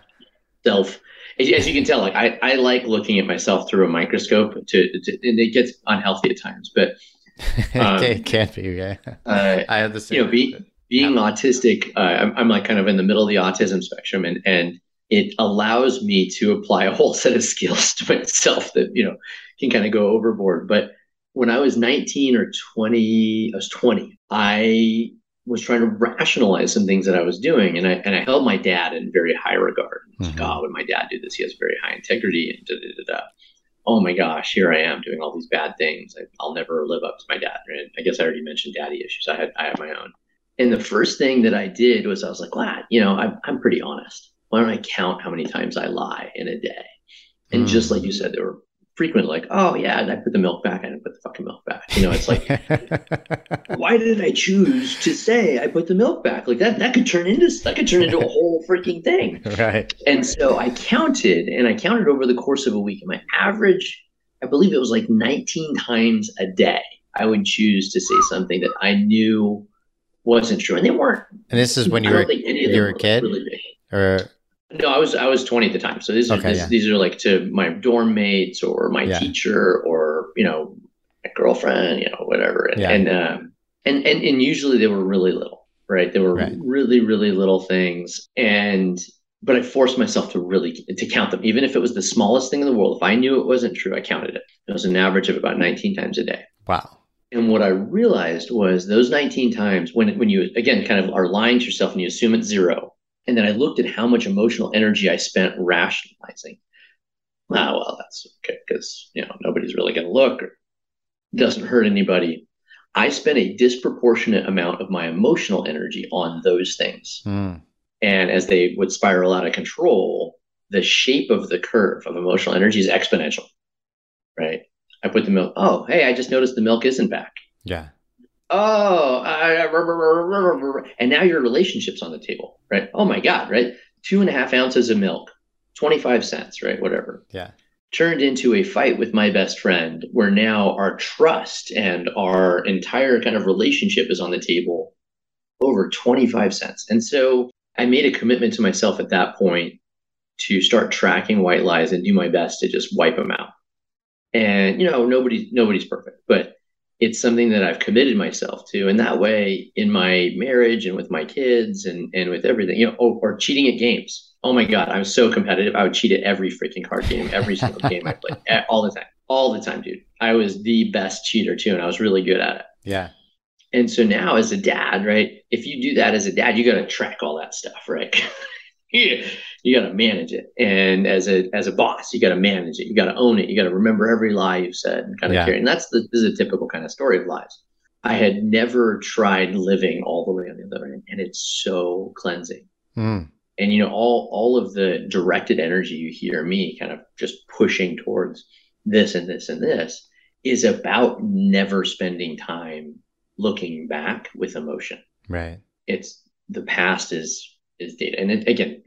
Self as you can tell, like I, I like looking at myself through a microscope to, to and it gets unhealthy at times, but (laughs) um, it can't be. Yeah, uh, (laughs) I have the same. You know, be, being yeah. autistic, uh, I'm, I'm like kind of in the middle of the autism spectrum, and and it allows me to apply a whole set of skills (laughs) to myself that you know can kind of go overboard. But when I was 19 or 20, I was 20. I was trying to rationalize some things that I was doing, and I and I held my dad in very high regard. Mm-hmm. Like, oh, when my dad do this, he has very high integrity, and da, da, da, da. Oh my gosh, here I am doing all these bad things. I, will never live up to my dad. And I guess I already mentioned daddy issues. I had I had my own. And the first thing that I did was I was like, wow, you know, I'm I'm pretty honest. Why don't I count how many times I lie in a day? And mm-hmm. just like you said, there were frequent like, oh yeah, and I put the milk back. I didn't put the fucking milk back. You know, it's like, (laughs) why did I choose to say I put the milk back? Like that, that could turn into that could turn into a whole freaking thing. (laughs) Right. And so I counted, and I counted over the course of a week. And my average, I believe it was like 19 times a day. I would choose to say something that I knew wasn't true, and they weren't. And this is when you were you were a kid, really or no, I was I was 20 at the time. So these are yeah. these are like to my dorm mates or my yeah. teacher or you know my girlfriend, you know whatever. And yeah. and, um, and and and usually they were really little, right? They were right. really really little things, and but I forced myself to really to count them, even if it was the smallest thing in the world. If I knew it wasn't true, I counted it. It was an average of about 19 times a day. Wow. And what I realized was those 19 times when when you again kind of are lying to yourself and you assume it's zero And then I looked at how much emotional energy I spent rationalizing. Ah, well, that's okay because you know nobody's really going to look or doesn't hurt anybody. I spent a disproportionate amount of my emotional energy on those things. Mm. And as they would spiral out of control, the shape of the curve of emotional energy is exponential, right? I put the milk. Oh, hey, I just noticed the milk isn't back. Yeah. Oh, I, and now your relationship's on the table, right? Oh my God, right? Two and a half ounces of milk, 25 cents, right? Whatever. Yeah. Turned into a fight with my best friend where now our trust and our entire kind of relationship is on the table over 25 cents. And so I made a commitment to myself at that point to start tracking white lies and do my best to just wipe them out. And you know, nobody's nobody's perfect, but it's something that I've committed myself to. And that way, in my marriage and with my kids and, and with everything, you know, or, or cheating at games. Oh my God, I'm so competitive. I would cheat at every freaking card game, every (laughs) single game I played, all the time, all the time, dude. I was the best cheater too, and I was really good at it. Yeah. And so now, as a dad, right, if you do that as a dad, you got to track all that stuff, right? (laughs) you, you got to manage it. And as a as a boss, you got to manage it. You got to own it. You got to remember every lie you've said and kind of yeah. carry. And that's the this is a typical kind of story of lies. I had never tried living all the way on the other end, and it's so cleansing. Mm. And you know, all all of the directed energy you hear me kind of just pushing towards this and this and this is about never spending time looking back with emotion. Right. It's the past is is data. And it, again,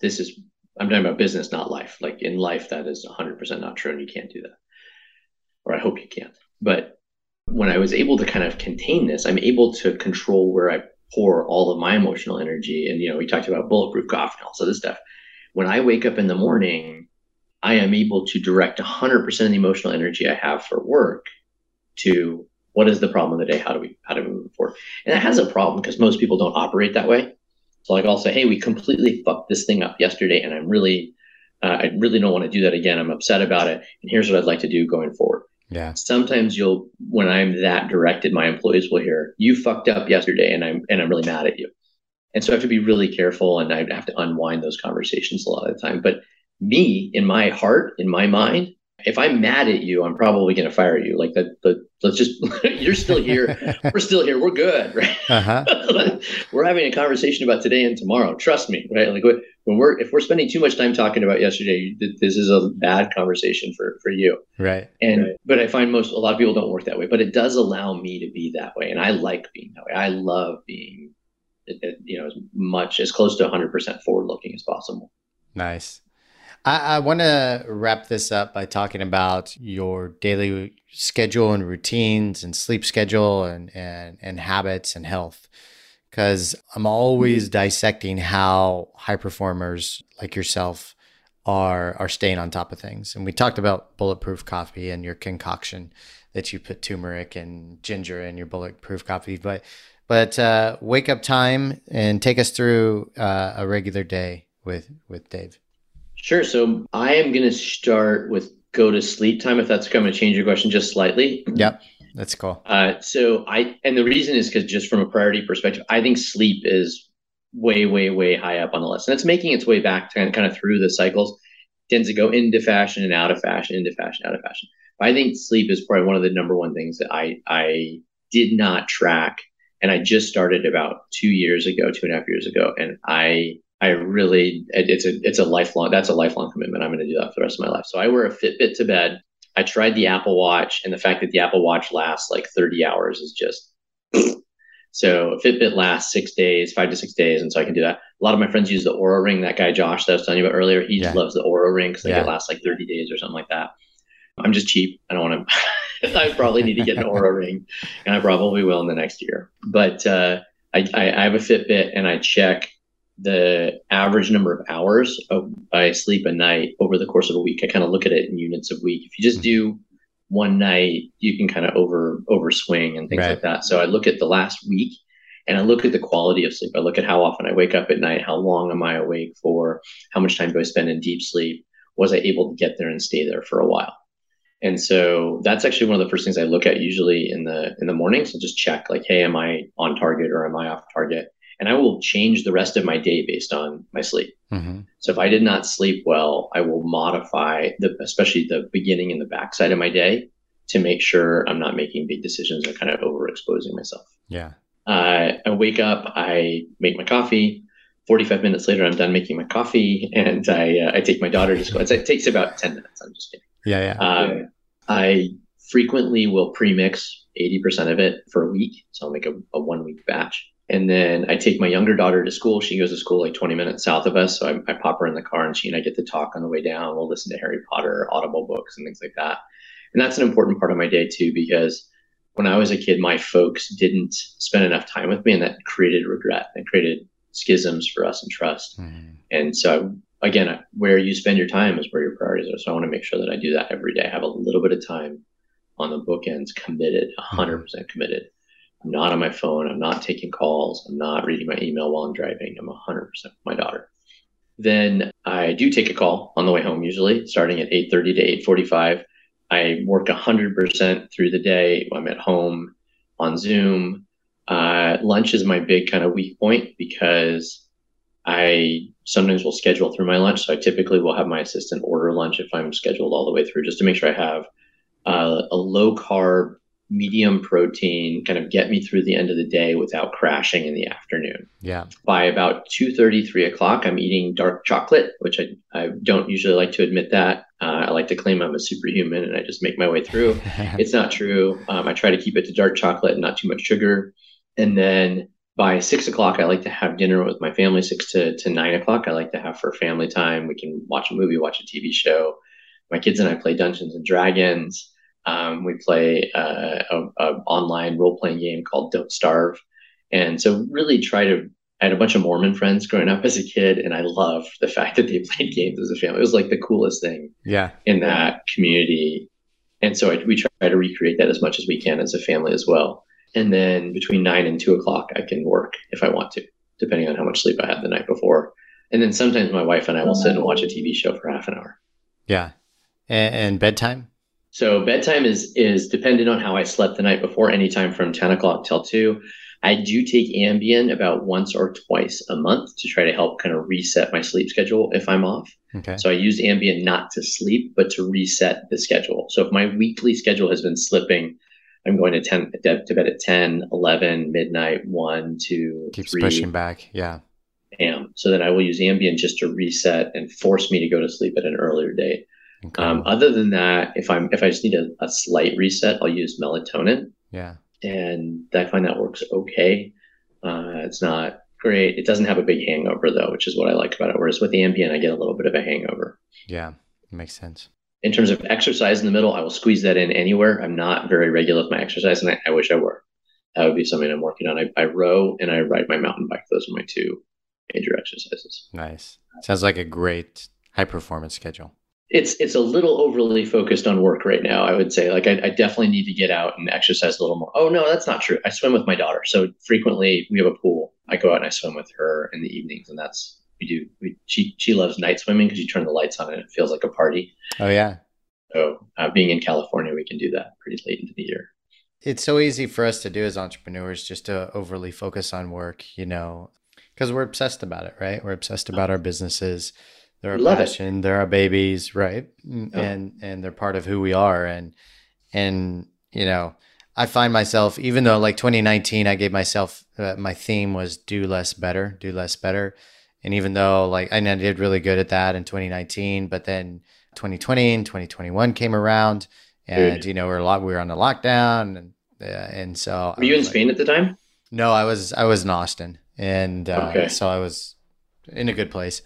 this is I'm talking about business, not life. Like in life, that is 100% not true, and you can't do that. Or I hope you can't. But when I was able to kind of contain this, I'm able to control where I pour all of my emotional energy. And you know, we talked about bulletproof coffee and all this stuff. When I wake up in the morning, I am able to direct 100% of the emotional energy I have for work to what is the problem of the day? How do we how do we move forward? And that has a problem because most people don't operate that way. So like I'll say, hey, we completely fucked this thing up yesterday, and I'm really, uh, I really don't want to do that again. I'm upset about it, and here's what I'd like to do going forward. Yeah. Sometimes you'll, when I'm that directed, my employees will hear, "You fucked up yesterday, and I'm and I'm really mad at you." And so I have to be really careful, and I have to unwind those conversations a lot of the time. But me, in my heart, in my mind, if I'm mad at you, I'm probably going to fire you. Like that, the let's just (laughs) you're still here. we're still here. We're good, right? Uh-huh. (laughs) we're having a conversation about today and tomorrow. Trust me, right? Like when we're if we're spending too much time talking about yesterday, this is a bad conversation for for you, right? And right. but I find most a lot of people don't work that way, but it does allow me to be that way, and I like being that way. I love being, you know, as much as close to 100 percent forward looking as possible. Nice. I, I want to wrap this up by talking about your daily schedule and routines and sleep schedule and, and, and habits and health. Because I'm always dissecting how high performers like yourself are are staying on top of things. And we talked about bulletproof coffee and your concoction that you put turmeric and ginger in your bulletproof coffee. But but uh, wake up time and take us through uh, a regular day with with Dave. Sure. So I am going to start with go to sleep time, if that's going to change your question just slightly. Yep. That's cool. Uh, so I, and the reason is because just from a priority perspective, I think sleep is way, way, way high up on the list. And it's making its way back to kind of through the cycles, tends to go into fashion and out of fashion, into fashion, out of fashion. But I think sleep is probably one of the number one things that I, I did not track. And I just started about two years ago, two and a half years ago. And I I really it's a it's a lifelong that's a lifelong commitment. I'm going to do that for the rest of my life. So I wear a Fitbit to bed. I tried the Apple Watch, and the fact that the Apple Watch lasts like 30 hours is just (sniffs) so Fitbit lasts six days, five to six days, and so I can do that. A lot of my friends use the Oura Ring. That guy Josh that I was telling you about earlier, he yeah. just loves the Oura Ring because yeah. it lasts like 30 days or something like that. I'm just cheap. I don't want to. (laughs) I probably need to get an Oura Ring, and I probably will in the next year. But uh, I, I, I have a Fitbit, and I check the average number of hours of, I sleep a night over the course of a week. I kind of look at it in units of week. If you just hmm. do one night, you can kind of over over swing and things right. like that. So I look at the last week and I look at the quality of sleep. I look at how often I wake up at night, how long am I awake for, how much time do I spend in deep sleep? Was I able to get there and stay there for a while? And so that's actually one of the first things I look at usually in the in the morning. So just check like, hey, am I on target or am I off target? And I will change the rest of my day based on my sleep. Mm-hmm. So if I did not sleep well, I will modify the, especially the beginning and the backside of my day to make sure I'm not making big decisions or kind of overexposing myself. Yeah. Uh, I wake up, I make my coffee. 45 minutes later, I'm done making my coffee and I, uh, I take my daughter to school. It takes about 10 minutes. I'm just kidding. Yeah, yeah. Um, I frequently will pre-mix 80% of it for a week. So I'll make a, a one week batch. And then I take my younger daughter to school. She goes to school like 20 minutes south of us. So I, I pop her in the car and she and I get to talk on the way down. We'll listen to Harry Potter, Audible books, and things like that. And that's an important part of my day too, because when I was a kid, my folks didn't spend enough time with me and that created regret and created schisms for us and trust. Mm-hmm. And so again, where you spend your time is where your priorities are. So I want to make sure that I do that every day. I have a little bit of time on the bookends committed, 100% committed. I'm not on my phone. I'm not taking calls. I'm not reading my email while I'm driving. I'm 100% with my daughter. Then I do take a call on the way home, usually starting at 8:30 to 8:45. I work 100% through the day. I'm at home on Zoom. Uh, lunch is my big kind of weak point because I sometimes will schedule through my lunch. So I typically will have my assistant order lunch if I'm scheduled all the way through, just to make sure I have uh, a low carb, medium protein, kind of get me through the end of the day without crashing in the afternoon. Yeah. By about 2.30, 3 o'clock, I'm eating dark chocolate, which I, I don't usually like to admit that. Uh, I like to claim I'm a superhuman and I just make my way through. (laughs) it's not true. Um, I try to keep it to dark chocolate and not too much sugar. And then by six o'clock, I like to have dinner with my family. Six to, to nine o'clock, I like to have for family time. We can watch a movie, watch a TV show. My kids and I play Dungeons and Dragons. Um, we play uh, a, a, online role playing game called Don't Starve, and so really try to. I had a bunch of Mormon friends growing up as a kid, and I loved the fact that they (laughs) played games as a family. It was like the coolest thing. Yeah. In that community, and so I, we try to recreate that as much as we can as a family as well. And then between nine and two o'clock, I can work if I want to, depending on how much sleep I had the night before. And then sometimes my wife and I will sit and watch a TV show for half an hour. Yeah. And, and bedtime? So bedtime is is dependent on how I slept the night before. Anytime from ten o'clock till two. I do take Ambien about once or twice a month to try to help kind of reset my sleep schedule if I'm off. Okay. So I use Ambien not to sleep, but to reset the schedule. So if my weekly schedule has been slipping, I'm going to 10 to bed at 10, 11, midnight, 1, 2, Keeps 3 pushing back. Yeah. am. So then I will use Ambien just to reset and force me to go to sleep at an earlier date. Okay. Um, other than that, if I'm if I just need a, a slight reset, I'll use melatonin, yeah. and I find that works okay. Uh, it's not great. It doesn't have a big hangover though, which is what I like about it. Whereas with the Ambien, I get a little bit of a hangover. Yeah, makes sense. In terms of exercise in the middle, I will squeeze that in anywhere. I'm not very regular with my exercise, and I, I wish I were. That would be something I'm working on. I, I row and I ride my mountain bike. Those are my two major exercises. Nice. Sounds like a great high performance schedule it's it's a little overly focused on work right now. I would say, like, I, I, definitely need to get out and exercise a little more. Oh no, that's not true. I swim with my daughter, so frequently we have a pool. I go out and I swim with her in the evenings, and that's we do. We, she she loves night swimming because you turn the lights on and it feels like a party. Oh yeah. So uh, being in California, we can do that pretty late into the year. It's so easy for us to do as entrepreneurs, just to overly focus on work, you know, because we're obsessed about it, right? We're obsessed about our businesses they're our Love passion. It. They're our babies, right? Mm, and and they're part of who we are. And and you know, I find myself even though like 2019, I gave myself uh, my theme was do less better, do less better. And even though like I did really good at that in 2019, but then 2020 and 2021 came around, and Dude. you know we are a lot we were on the lockdown, and uh, and so were you in like, Spain at the time? No, I was I was in Austin, and uh, okay. so I was in a good place.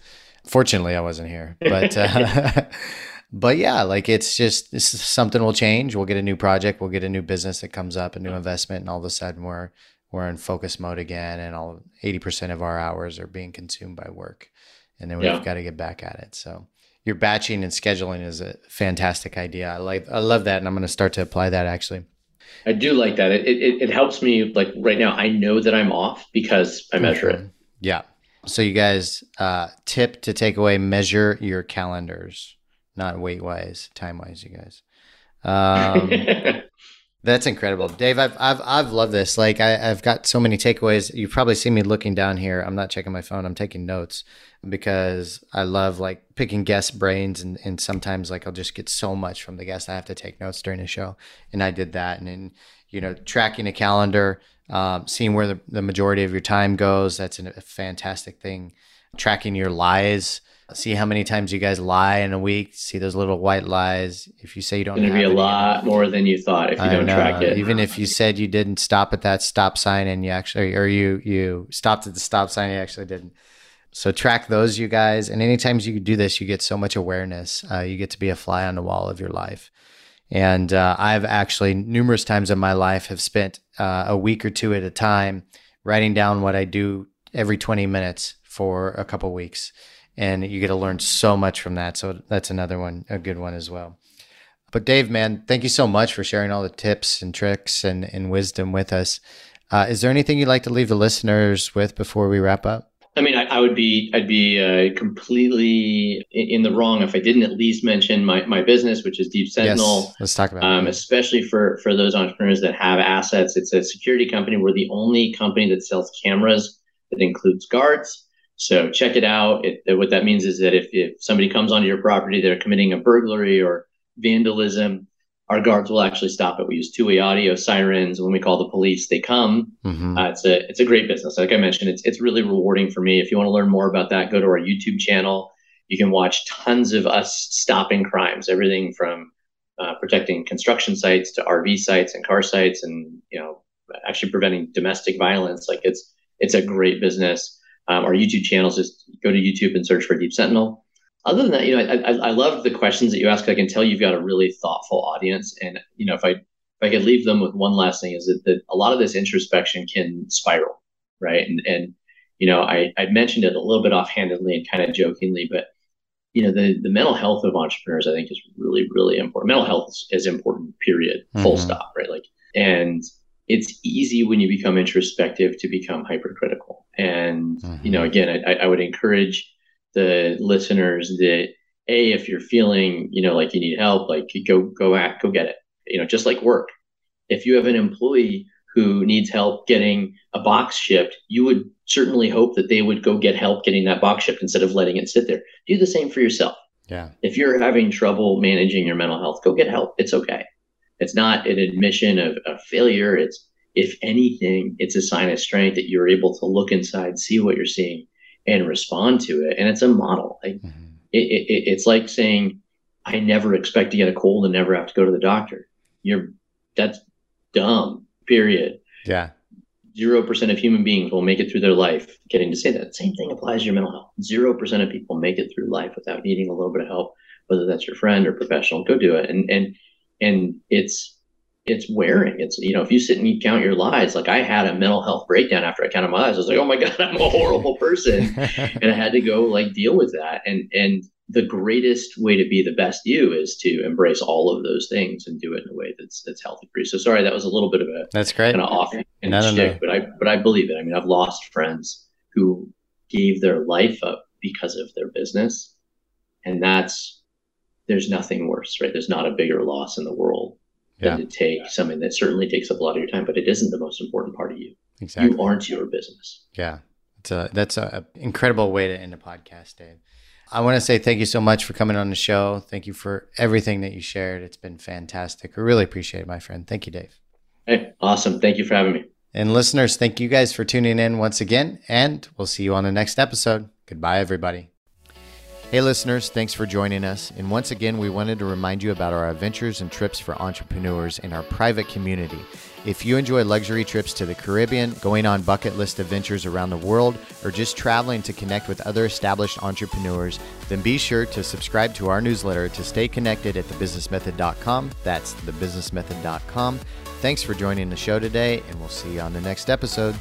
Fortunately, I wasn't here, but uh, (laughs) but yeah, like it's just it's, something will change. We'll get a new project, we'll get a new business that comes up, a new investment, and all of a sudden we're we're in focus mode again, and all eighty percent of our hours are being consumed by work, and then we've yeah. got to get back at it. So your batching and scheduling is a fantastic idea. I like I love that, and I'm going to start to apply that actually. I do like that. It, it, it helps me like right now. I know that I'm off because I measure it. Yeah, so you guys, uh, tip to take away: measure your calendars, not weight wise, time wise. You guys. Um, (laughs) That's incredible, Dave. I've I've I've loved this. Like I, have got so many takeaways. You've probably see me looking down here. I'm not checking my phone. I'm taking notes because I love like picking guest brains, and and sometimes like I'll just get so much from the guest I have to take notes during the show, and I did that, and then you know tracking a calendar, um, seeing where the, the majority of your time goes. That's a fantastic thing. Tracking your lies see how many times you guys lie in a week. See those little white lies. If you say you don't, it's gonna be a lot more than you thought if you I don't know. track it. Even if you said you didn't stop at that stop sign and you actually, or you you stopped at the stop sign, you actually didn't. So track those, you guys. And anytime you do this, you get so much awareness. Uh, you get to be a fly on the wall of your life. And uh, I've actually numerous times in my life have spent uh, a week or two at a time writing down what I do every 20 minutes for a couple weeks and you get to learn so much from that. So that's another one, a good one as well. But Dave, man, thank you so much for sharing all the tips and tricks and, and wisdom with us. Uh, is there anything you'd like to leave the listeners with before we wrap up? I mean, I, I would be I'd be uh, completely in the wrong if I didn't at least mention my, my business, which is Deep Sentinel. Yes, let's talk about um, it. Especially for for those entrepreneurs that have assets. It's a security company. We're the only company that sells cameras that includes guards. So check it out. It, what that means is that if, if somebody comes onto your property, they're committing a burglary or vandalism, our guards will actually stop it. We use two-way audio sirens. When we call the police, they come. Mm-hmm. Uh, it's a it's a great business. Like I mentioned, it's it's really rewarding for me. If you want to learn more about that, go to our YouTube channel. You can watch tons of us stopping crimes, everything from uh, protecting construction sites to RV sites and car sites, and you know actually preventing domestic violence. Like it's it's a great business. Um, our YouTube channels, just go to YouTube and search for Deep Sentinel. Other than that, you know, I, I, I love the questions that you ask. I can tell you've got a really thoughtful audience, and you know, if I if I could leave them with one last thing, is that, that a lot of this introspection can spiral, right? And and you know, I I mentioned it a little bit offhandedly and kind of jokingly, but you know, the the mental health of entrepreneurs, I think, is really really important. Mental health is, is important. Period. Full mm-hmm. stop. Right. Like, and it's easy when you become introspective to become hypercritical. And mm-hmm. you know, again, I, I would encourage the listeners that a if you're feeling you know like you need help, like go go at go get it. You know, just like work. If you have an employee who needs help getting a box shipped, you would certainly hope that they would go get help getting that box shipped instead of letting it sit there. Do the same for yourself. Yeah. If you're having trouble managing your mental health, go get help. It's okay. It's not an admission of, of failure. It's, if anything, it's a sign of strength that you're able to look inside, see what you're seeing, and respond to it. And it's a model. Like, mm-hmm. it, it, it's like saying, I never expect to get a cold and never have to go to the doctor. You're that's dumb. Period. Yeah. Zero percent of human beings will make it through their life getting to say that. Same thing applies to your mental health. Zero percent of people make it through life without needing a little bit of help, whether that's your friend or professional. Go do it. And and and it's it's wearing. It's you know, if you sit and you count your lies, like I had a mental health breakdown after I counted my lies. I was like, oh my god, I'm a horrible person, (laughs) and I had to go like deal with that. And and the greatest way to be the best you is to embrace all of those things and do it in a way that's that's healthy for you. So sorry, that was a little bit of a that's great kind of off and no, no, but I but I believe it. I mean, I've lost friends who gave their life up because of their business, and that's there's nothing worse, right? There's not a bigger loss in the world yeah. than to take something that certainly takes up a lot of your time, but it isn't the most important part of you. Exactly. You aren't your business. Yeah. It's a, that's an incredible way to end a podcast, Dave. I want to say thank you so much for coming on the show. Thank you for everything that you shared. It's been fantastic. I really appreciate it, my friend. Thank you, Dave. Hey, awesome. Thank you for having me. And listeners, thank you guys for tuning in once again, and we'll see you on the next episode. Goodbye, everybody. Hey, listeners, thanks for joining us. And once again, we wanted to remind you about our adventures and trips for entrepreneurs in our private community. If you enjoy luxury trips to the Caribbean, going on bucket list adventures around the world, or just traveling to connect with other established entrepreneurs, then be sure to subscribe to our newsletter to stay connected at thebusinessmethod.com. That's thebusinessmethod.com. Thanks for joining the show today, and we'll see you on the next episode.